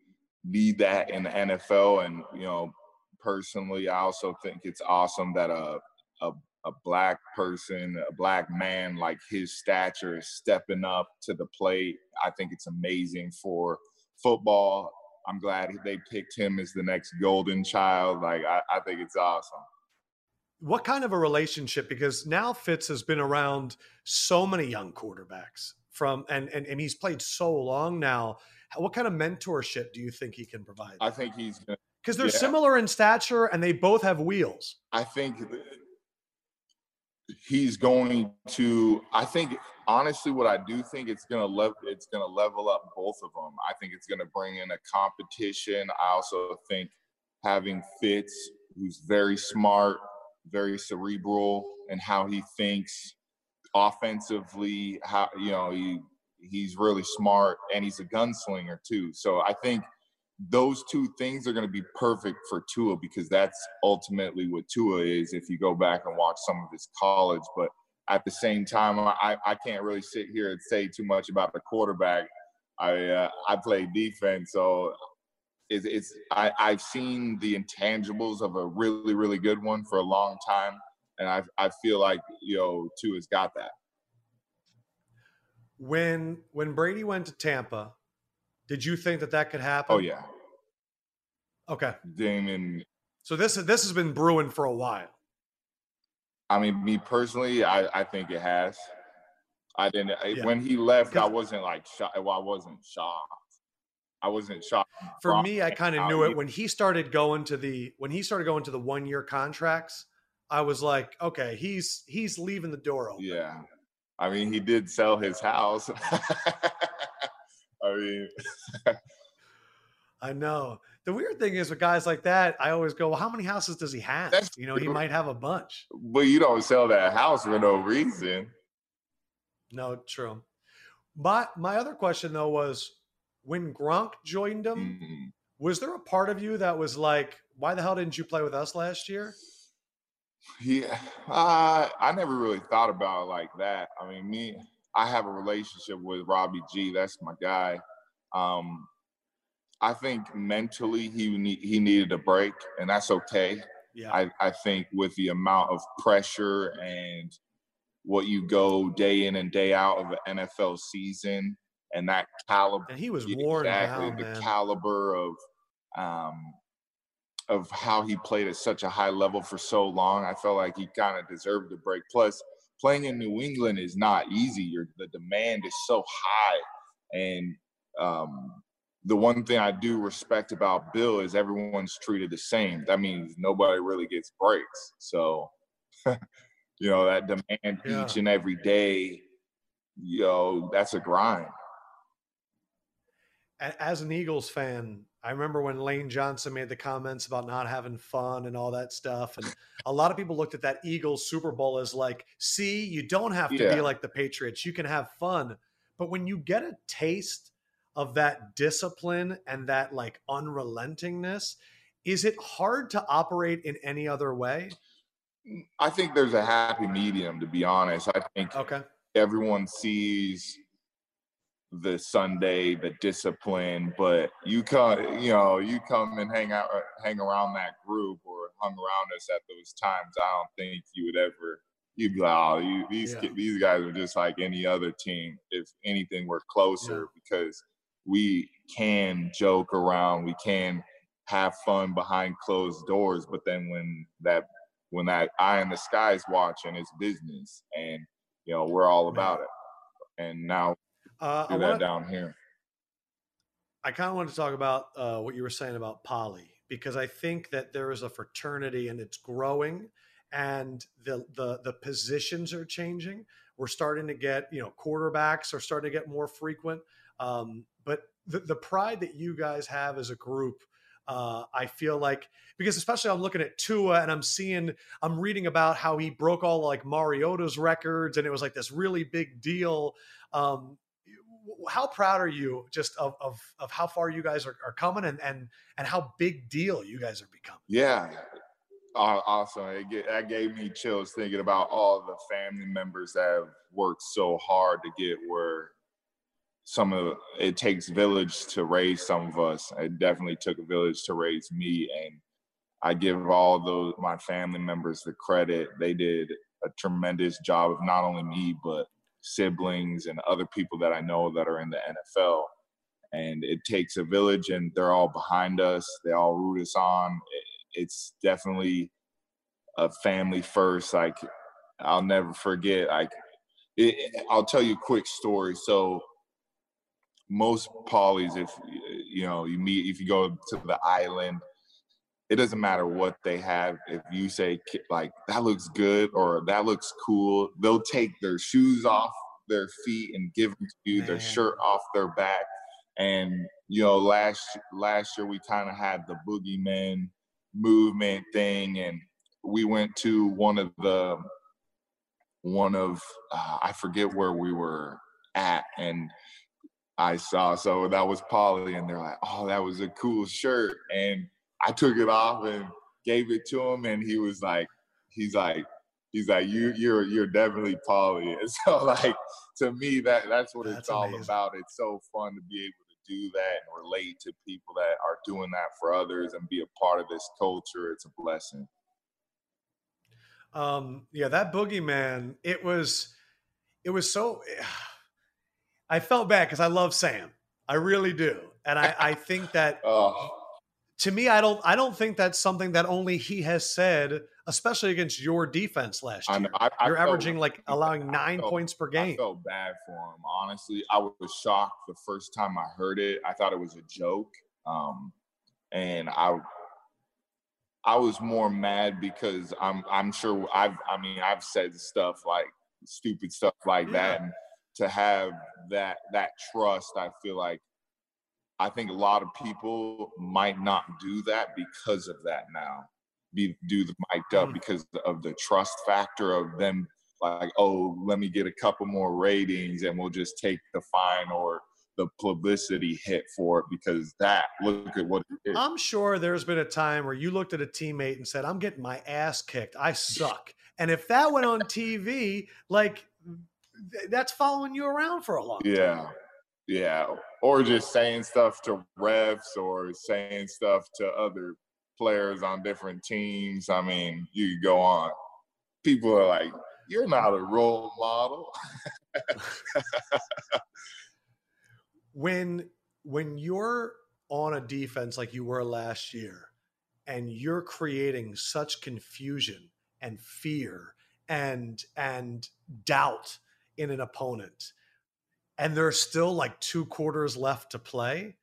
need that in the NFL. And you know, personally, I also think it's awesome that a a, a black person, a black man like his stature is stepping up to the plate. I think it's amazing for football. I'm glad they picked him as the next golden child. Like I, I think it's awesome.
What kind of a relationship? Because now Fitz has been around so many young quarterbacks from and and, and he's played so long now what kind of mentorship do you think he can provide?
I think he's
because they're yeah. similar in stature and they both have wheels.
I think he's going to. I think honestly, what I do think it's gonna level. It's gonna level up both of them. I think it's gonna bring in a competition. I also think having Fitz, who's very smart, very cerebral, and how he thinks offensively, how you know he he's really smart and he's a gunslinger too. So I think those two things are going to be perfect for Tua because that's ultimately what Tua is if you go back and watch some of his college. But at the same time, I, I can't really sit here and say too much about the quarterback. I uh, I play defense, so it's, it's I, I've seen the intangibles of a really really good one for a long time, and I I feel like you know Tua's got that
when when Brady went to Tampa, did you think that that could happen?
Oh yeah.
Okay.
Damon.
So this this has been brewing for a while.
I mean, me personally, I I think it has. I didn't yeah. when he left. I wasn't like shocked. Well, I wasn't shocked. I wasn't shocked.
For me, I kind of knew it when he started going to the when he started going to the one year contracts. I was like, okay, he's he's leaving the door open.
Yeah. I mean, he did sell his house. I mean,
I know. The weird thing is with guys like that, I always go, well, how many houses does he have? That's you know, true. he might have a bunch.
But you don't sell that house for no reason.
No, true. But my other question though was when Gronk joined him, mm-hmm. was there a part of you that was like, why the hell didn't you play with us last year?
Yeah, uh, I never really thought about it like that. I mean, me, I have a relationship with Robbie G. That's my guy. Um, I think mentally he need, he needed a break, and that's okay. Yeah. I, I think with the amount of pressure and what you go day in and day out of an NFL season and that caliber.
And he was worn exactly down,
the
man.
caliber of um, of how he played at such a high level for so long. I felt like he kind of deserved a break. Plus, playing in New England is not easy. You're, the demand is so high, and um, the one thing I do respect about Bill is everyone's treated the same. That means nobody really gets breaks. So, you know, that demand yeah. each and every day, you know, that's a grind.
As an Eagles fan, I remember when Lane Johnson made the comments about not having fun and all that stuff. And a lot of people looked at that Eagles Super Bowl as like, see, you don't have to yeah. be like the Patriots. You can have fun. But when you get a taste of that discipline and that like unrelentingness, is it hard to operate in any other way?
Mm, I think there's a happy medium, to be honest. I think
okay.
everyone sees the Sunday, the discipline, but you come, you know, you come and hang out, hang around that group or hung around us at those times. I don't think you would ever, you'd be like, oh, you, these yeah. these guys are just like any other team. If anything, we're closer yeah. because we can joke around, we can have fun behind closed doors. But then when that when that eye in the sky is watching, it's business, and you know we're all about it. And now uh, do I that wanna, down here.
I kind of want to talk about uh, what you were saying about poly because I think that there is a fraternity and it's growing, and the the the positions are changing. We're starting to get you know quarterbacks are starting to get more frequent, um, but the, the pride that you guys have as a group uh, I feel like because especially I'm looking at Tua and I'm seeing I'm reading about how he broke all like Mariota's records and it was like this really big deal. Um, how proud are you just of, of, of how far you guys are, are coming and, and, and how big deal you guys are becoming?
Yeah. awesome. It get, that gave me chills thinking about all the family members that have worked so hard to get where some of it takes village to raise some of us. It definitely took a village to raise me, and I give all those my family members the credit. They did a tremendous job of not only me but siblings and other people that I know that are in the NFL. And it takes a village, and they're all behind us. They all root us on. It's definitely a family first. Like I'll never forget. Like it, I'll tell you a quick story. So most polys, if you know you meet, if you go to the island, it doesn't matter what they have. If you say like that looks good or that looks cool, they'll take their shoes off their feet and give them to you, Man. their shirt off their back. And you know, last last year we kind of had the boogeyman movement thing, and we went to one of the one of uh, I forget where we were at, and I saw. So that was Polly, and they're like, "Oh, that was a cool shirt," and I took it off and gave it to him, and he was like, "He's like, he's like, you, you're, you're definitely Polly." And so, like, to me, that that's what that's it's all about. It's so fun to be able to do that and relate to people that are doing that for others and be a part of this culture. It's a blessing.
Um, yeah, that boogeyman. It was, it was so. I felt bad because I love Sam. I really do, and I, I think that oh. To me, I don't I don't think that's something that only he has said, especially against your defense last year. I, I, You're averaging like allowing nine felt, points per game.
I felt bad for him. Honestly, I was shocked the first time I heard it. I thought it was a joke, um, and I I was more mad because I'm I'm sure I've I mean I've said stuff like stupid stuff like yeah. that. And, to have that that trust i feel like i think a lot of people might not do that because of that now be do the mic'd up mm. because of the trust factor of them like oh let me get a couple more ratings and we'll just take the fine or the publicity hit for it because that look at what
I'm sure there's been a time where you looked at a teammate and said, I'm getting my ass kicked. I suck. and if that went on TV, like that's following you around for a long
time. Yeah. Yeah. Or just saying stuff to refs or saying stuff to other players on different teams. I mean, you go on. People are like, you're not a role model.
when when you're on a defense like you were last year and you're creating such confusion and fear and and doubt in an opponent and there's still like two quarters left to play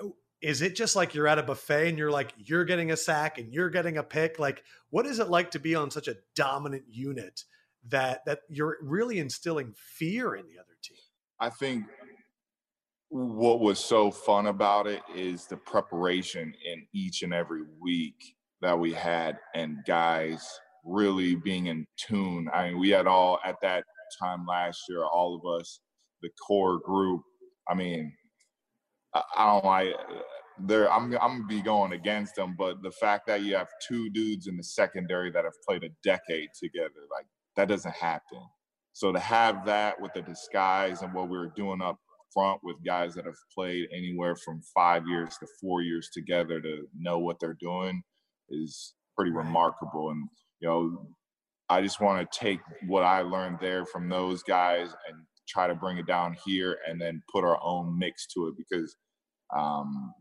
oh, is it just like you're at a buffet and you're like you're getting a sack and you're getting a pick? Like what is it like to be on such a dominant unit that that you're really instilling fear in the other team?
I think what was so fun about it is the preparation in each and every week that we had and guys really being in tune. I mean we had all at that time last year, all of us, the core group. I mean, I, I don't like there. I'm I'm gonna be going against them, but the fact that you have two dudes in the secondary that have played a decade together, like that doesn't happen. So to have that with the disguise and what we were doing up front with guys that have played anywhere from five years to four years together to know what they're doing is pretty remarkable. And you know, I just want to take what I learned there from those guys and try to bring it down here and then put our own mix to it because um,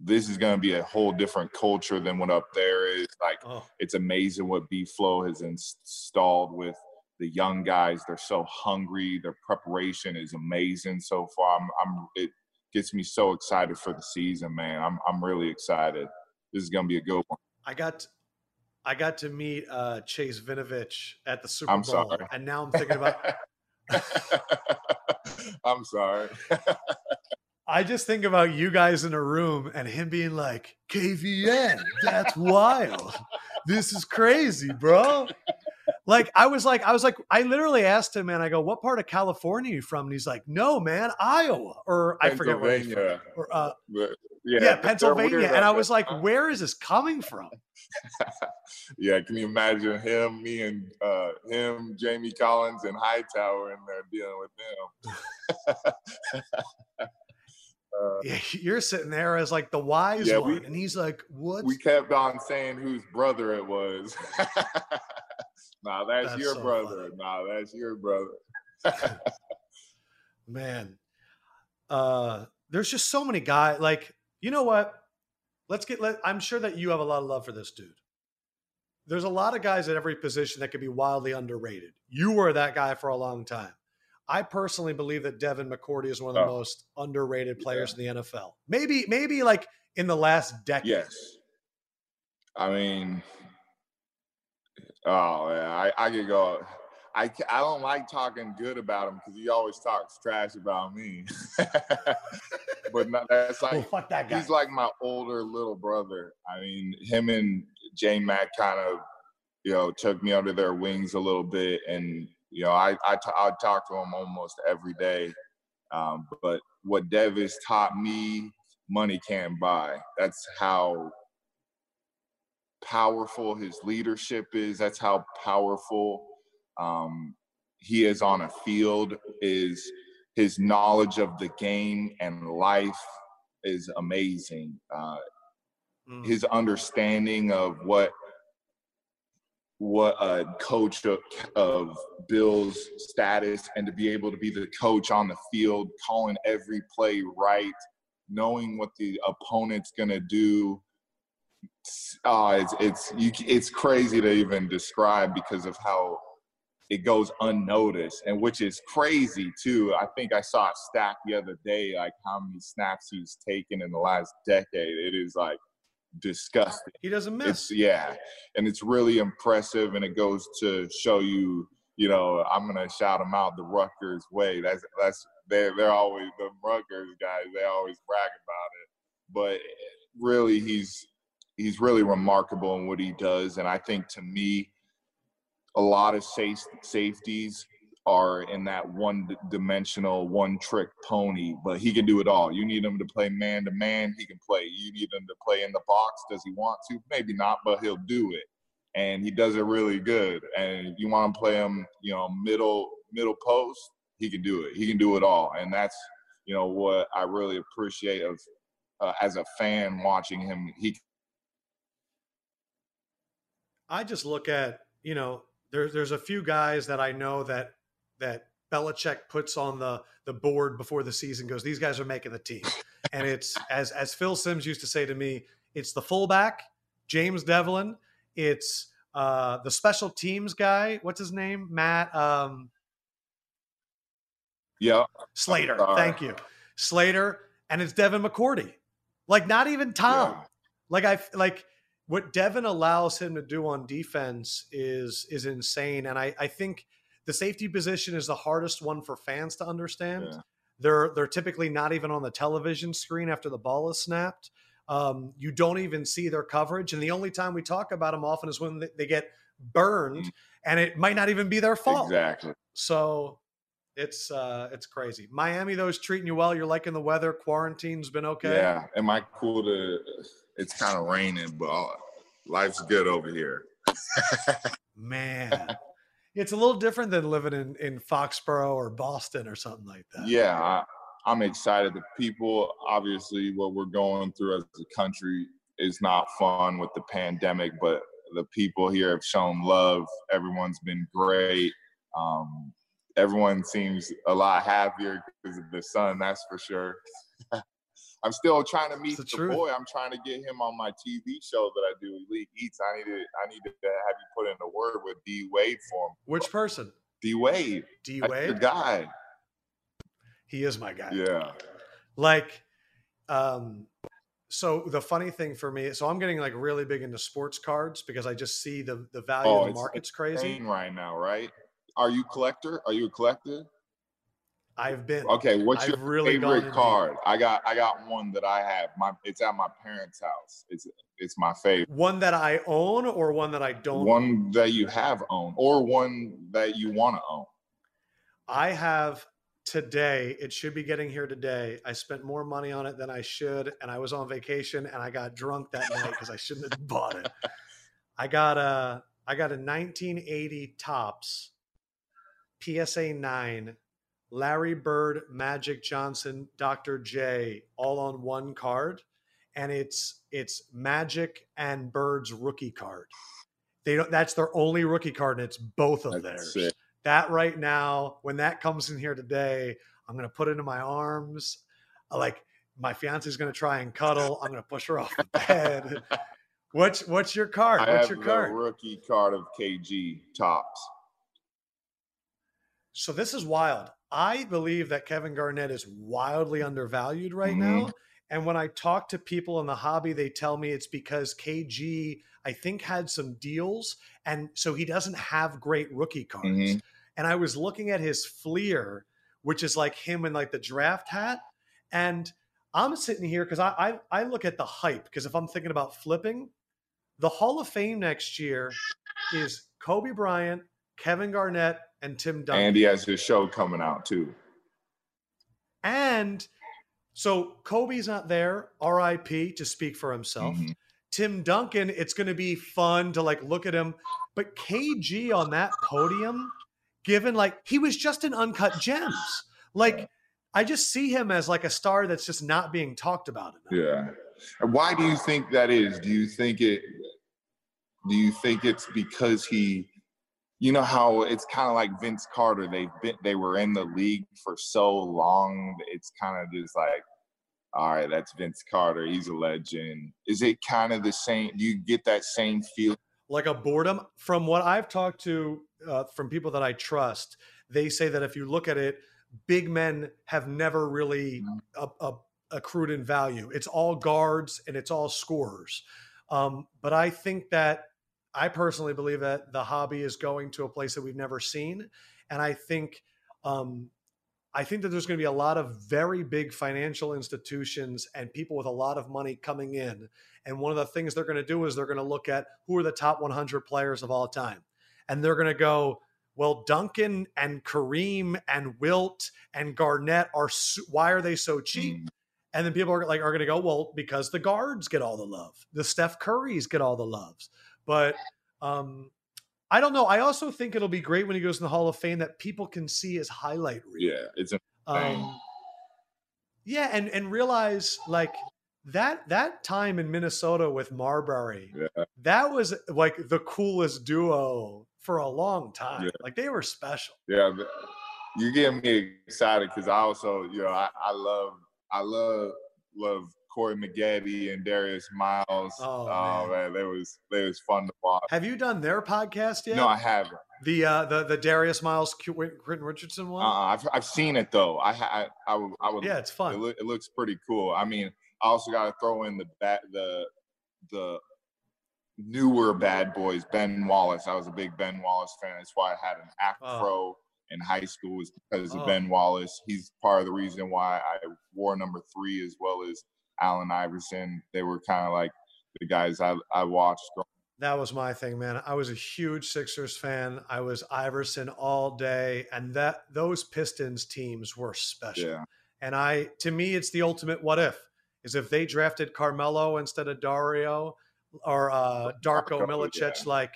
this is going to be a whole different culture than what up there is. Like, oh. it's amazing what B Flow has installed with the young guys. They're so hungry. Their preparation is amazing so far. I'm, I'm it gets me so excited for the season, man. I'm, I'm really excited. This is going to be a good one.
I got, I got to meet uh, Chase Winovich at the Super
I'm
Bowl,
sorry.
and now I'm thinking about.
I'm sorry.
I just think about you guys in a room and him being like, KVN, that's wild. This is crazy, bro. Like I was like, I was like, I literally asked him, man, I go, what part of California are you from? And he's like, no, man, Iowa. Or I forget where he's from. Or, uh, yeah, yeah, Pennsylvania. And I was like, where is this coming from?
yeah, can you imagine him, me and uh, him, Jamie Collins, and Hightower in there dealing with them?
Uh, you're sitting there as like the wise yeah, one, we, and he's like, "What?"
We kept on saying whose brother it was. nah, that's, that's your so brother. Funny. Nah, that's your brother.
Man, uh, there's just so many guys. Like, you know what? Let's get. Let, I'm sure that you have a lot of love for this dude. There's a lot of guys at every position that could be wildly underrated. You were that guy for a long time. I personally believe that Devin McCourty is one of the oh. most underrated players yeah. in the NFL. Maybe, maybe like in the last decade.
Yes. I mean, oh yeah, I, I could go. I, I don't like talking good about him because he always talks trash about me. but not, that's like
well, fuck that guy.
he's like my older little brother. I mean, him and J Mac kind of you know took me under their wings a little bit, and you know, I I, t- I talk to him almost every day. Um, but what Devis taught me, money can't buy. That's how powerful his leadership is. That's how powerful um, he is on a field. Is his knowledge of the game and life is amazing. Uh, mm. His understanding of what what a coach of, of Bill's status and to be able to be the coach on the field, calling every play right, knowing what the opponent's gonna do. Uh, it's it's you, it's crazy to even describe because of how it goes unnoticed, and which is crazy too. I think I saw a stat the other day, like how many snaps he's taken in the last decade. It is like disgusting.
He doesn't miss.
It's, yeah, and it's really impressive, and it goes to show you. You know, I'm gonna shout him out the Rutgers way. That's that's they're they're always the Rutgers guys. They always brag about it, but really, he's he's really remarkable in what he does, and I think to me, a lot of safe, safeties are in that one dimensional, one trick pony, but he can do it all. You need him to play man to man, he can play. You need him to play in the box. Does he want to? Maybe not, but he'll do it. And he does it really good. And you want to play him, you know, middle middle post, he can do it. He can do it all. And that's, you know, what I really appreciate of uh, as a fan watching him. He
I just look at, you know, there's there's a few guys that I know that that Belichick puts on the the board before the season goes. These guys are making the team, and it's as as Phil Simms used to say to me, it's the fullback James Develin, it's uh, the special teams guy. What's his name? Matt. Um,
yeah,
Slater. Uh, thank you, Slater, and it's Devin McCourty. Like not even Tom. Yeah. Like I like what Devin allows him to do on defense is is insane, and I I think the safety position is the hardest one for fans to understand. Yeah. They're they're typically not even on the television screen after the ball is snapped. Um, you don't even see their coverage, and the only time we talk about them often is when they, get burned, mm. and it might not even be their fault.
Exactly.
So it's uh it's crazy. Miami though is treating you well. You're liking the weather. Quarantine's been okay.
Yeah. Am I cool to? It's kind of raining, but life's good over here.
Man, it's a little different than living in in Foxborough or Boston or something like that.
Yeah, I, am excited. The people, obviously, what we're going through as a country is not fun with the pandemic, but the people here have shown love. Everyone's been great. Um, everyone seems a lot happier because of the sun. That's for sure. I'm still trying to meet
the
the, boy. I'm trying to get him on my TV show that I do, Elite Eats. I need to I need to have you put in a word with D Wade for him.
Which person?
D Wade,
D
that's the guy.
He is my guy.
Yeah.
Like, um, so the funny thing for me, so I'm getting like really big into sports cards because I just see the the value
Oh,
of the market's crazy.
Right now, right? Are you collector? Are you a collector?
I've been
Okay, what's
I've
your
really
favorite card? I got I got one that I have. My it's at my parents' house. It's it's my favorite.
one that I own or one that I don't.
One that you have owned or one that you want to own.
I have today. It should be getting here today. I spent more money on it than I should, and I was on vacation and I got drunk that night because I shouldn't have bought it. I got a I got a 1980 Topps PSA nine, Larry Bird, Magic Johnson, Dr. J, all on one card, and it's it's Magic and Bird's rookie card. They don't. That's their only rookie card, and it's both of
That's
theirs
sick.
that right now when that comes in here today i'm going to put it in my arms I like my fiance is going to try and cuddle i'm going to push her off the bed what's what's your card
I
what's
have
your card
rookie card of KG Topps.
so this is wild i believe that kevin garnett is wildly undervalued right now and when i talk to people in the hobby they tell me it's because kg i think had some deals and so he doesn't have great rookie cards
Mhm.
and I was looking at his Fleer, which is like him in like the draft hat, and I'm sitting here because I, I I look at the hype because if I'm thinking about flipping, the Hall of Fame next year is Kobe Bryant, Kevin Garnett, and Tim Duncan,
And he has his show coming out too.
and so Kobe's not there, R.I.P. to speak for himself.
Mhm.
Tim Duncan, it's going to be fun to like look at him. But KG on that podium, given like he was just an uncut gems. Like I just see him as like a star that's just not being talked about enough.
Yeah. Why do you think that is? Do you think it do you think it's because he you know how it's kind of like Vince Carter. They've been they were in the league for so long. It's kind of just like, all right, that's Vince Carter. He's a legend. Is it kind of the same? Do you get that same feel?
Like a boredom. From what I've talked to uh, from people that I trust, they say that if you look at it, big men have never really uh, uh, accrued in value. It's all guards and it's all scorers. Um, but I think that I personally believe that the hobby is going to a place that we've never seen, and I think um, I think that there's going to be a lot of very big financial institutions and people with a lot of money coming in. And one of the things they're going to do is they're going to look at who are the top 100 players of all time, and they're going to go. Well, Duncan and Kareem and Wilt and Garnett are why are they so cheap?
Mm,
And then people are like are going to go, well, because the guards get all the love, the Steph Currys get all the loves. But um, I don't know. I also think it'll be great when he goes in the Hall of Fame that people can see his highlight reel.
Yeah, it's a
Um, yeah, and and realize like that that time in Minnesota with Marbury,
yeah.
that was like the coolest duo for a long time.
Yeah.
Like they were special.
Yeah, you get me excited because I also, you know, I, I love, I love, love Corey Maggette and Darius Miles.
Oh,
man.
man.
they was, they was fun to watch.
Have you done their podcast yet?
No, I haven't.
the uh, the the Darius Miles Quentin Richardson one.
Uh, I've, I've seen it though. I, I, I would, I would.
yeah, it's
It,
fun.
it looks pretty cool. I mean, I also got to throw in the bat, the, the newer bad boys, Ben Wallace. I was a big Ben Wallace fan. That's why I had an afro in high school is because of
Oh.
Ben Wallace. He's part of the reason why I wore number three as well as Allen Iverson. They were kind of like the guys I, I watched.
That was my thing, man. I was a huge Sixers fan. I was Iverson all day, and that those Pistons teams were special.
Yeah.
And I, to me, it's the ultimate what if is if they drafted Carmelo instead of Dario or uh, Darko Milicic,
yeah.
like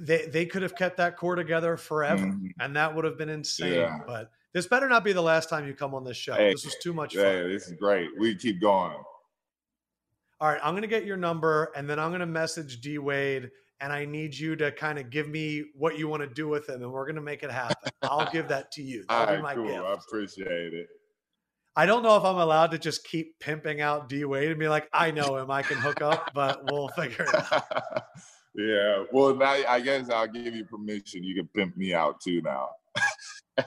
they they could have kept that core together forever,
Mhm.
and that would have been insane.
Yeah.
But this better not be the last time you come on this show.
Hey,
this was too much
Yeah,
fun.
this is great. We keep going.
All right, I'm going to get your number and then I'm going to message D Wade and I need you to kind of give me what you want to do with him and we're going to make it happen. I'll give that to you.
All
That'll be my
cool.
gift.
I appreciate it.
I don't know if I'm allowed to just keep pimping out D Wade and be like, I know him, I can hook up, but we'll figure it out.
yeah. Well, now I guess I'll give you permission. You can pimp me out too now.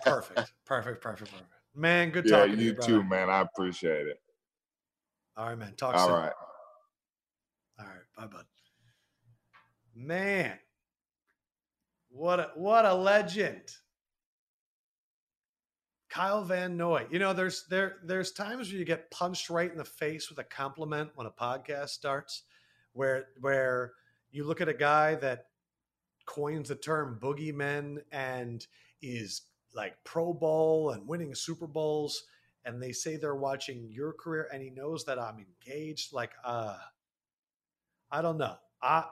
Perfect. Perfect. Perfect. Perfect. Man, good
yeah,
talking
you,
you
too, man. I appreciate it.
All right, man. Talk
All
soon.
right.
All right. Bye, bud. Man. What a what a legend. Kyle Van Noy. You know, there's there there's times where you get punched right in the face with a compliment when a podcast starts, where where you look at a guy that coins the term boogeymen and is like Pro Bowl and winning Super Bowls, and they say they're watching your career, and he knows that I'm engaged. Like, uh, I don't know. I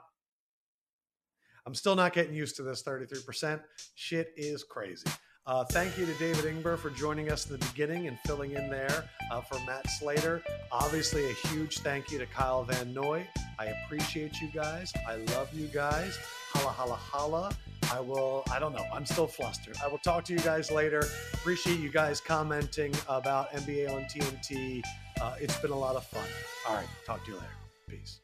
I'm still not getting used to this 33%. Shit is crazy. Uh, thank you to David Ingber for joining us in the beginning and filling in there uh, for Matt Slater. Obviously, a huge thank you to Kyle Van Noy. I appreciate you guys. I love you guys. Holla, holla, holla. I will, I don't know. I'm still flustered. I will talk to you guys later. Appreciate you guys commenting about NBA on TNT. Uh, it's been a lot of fun. All right. Talk to you later. Peace.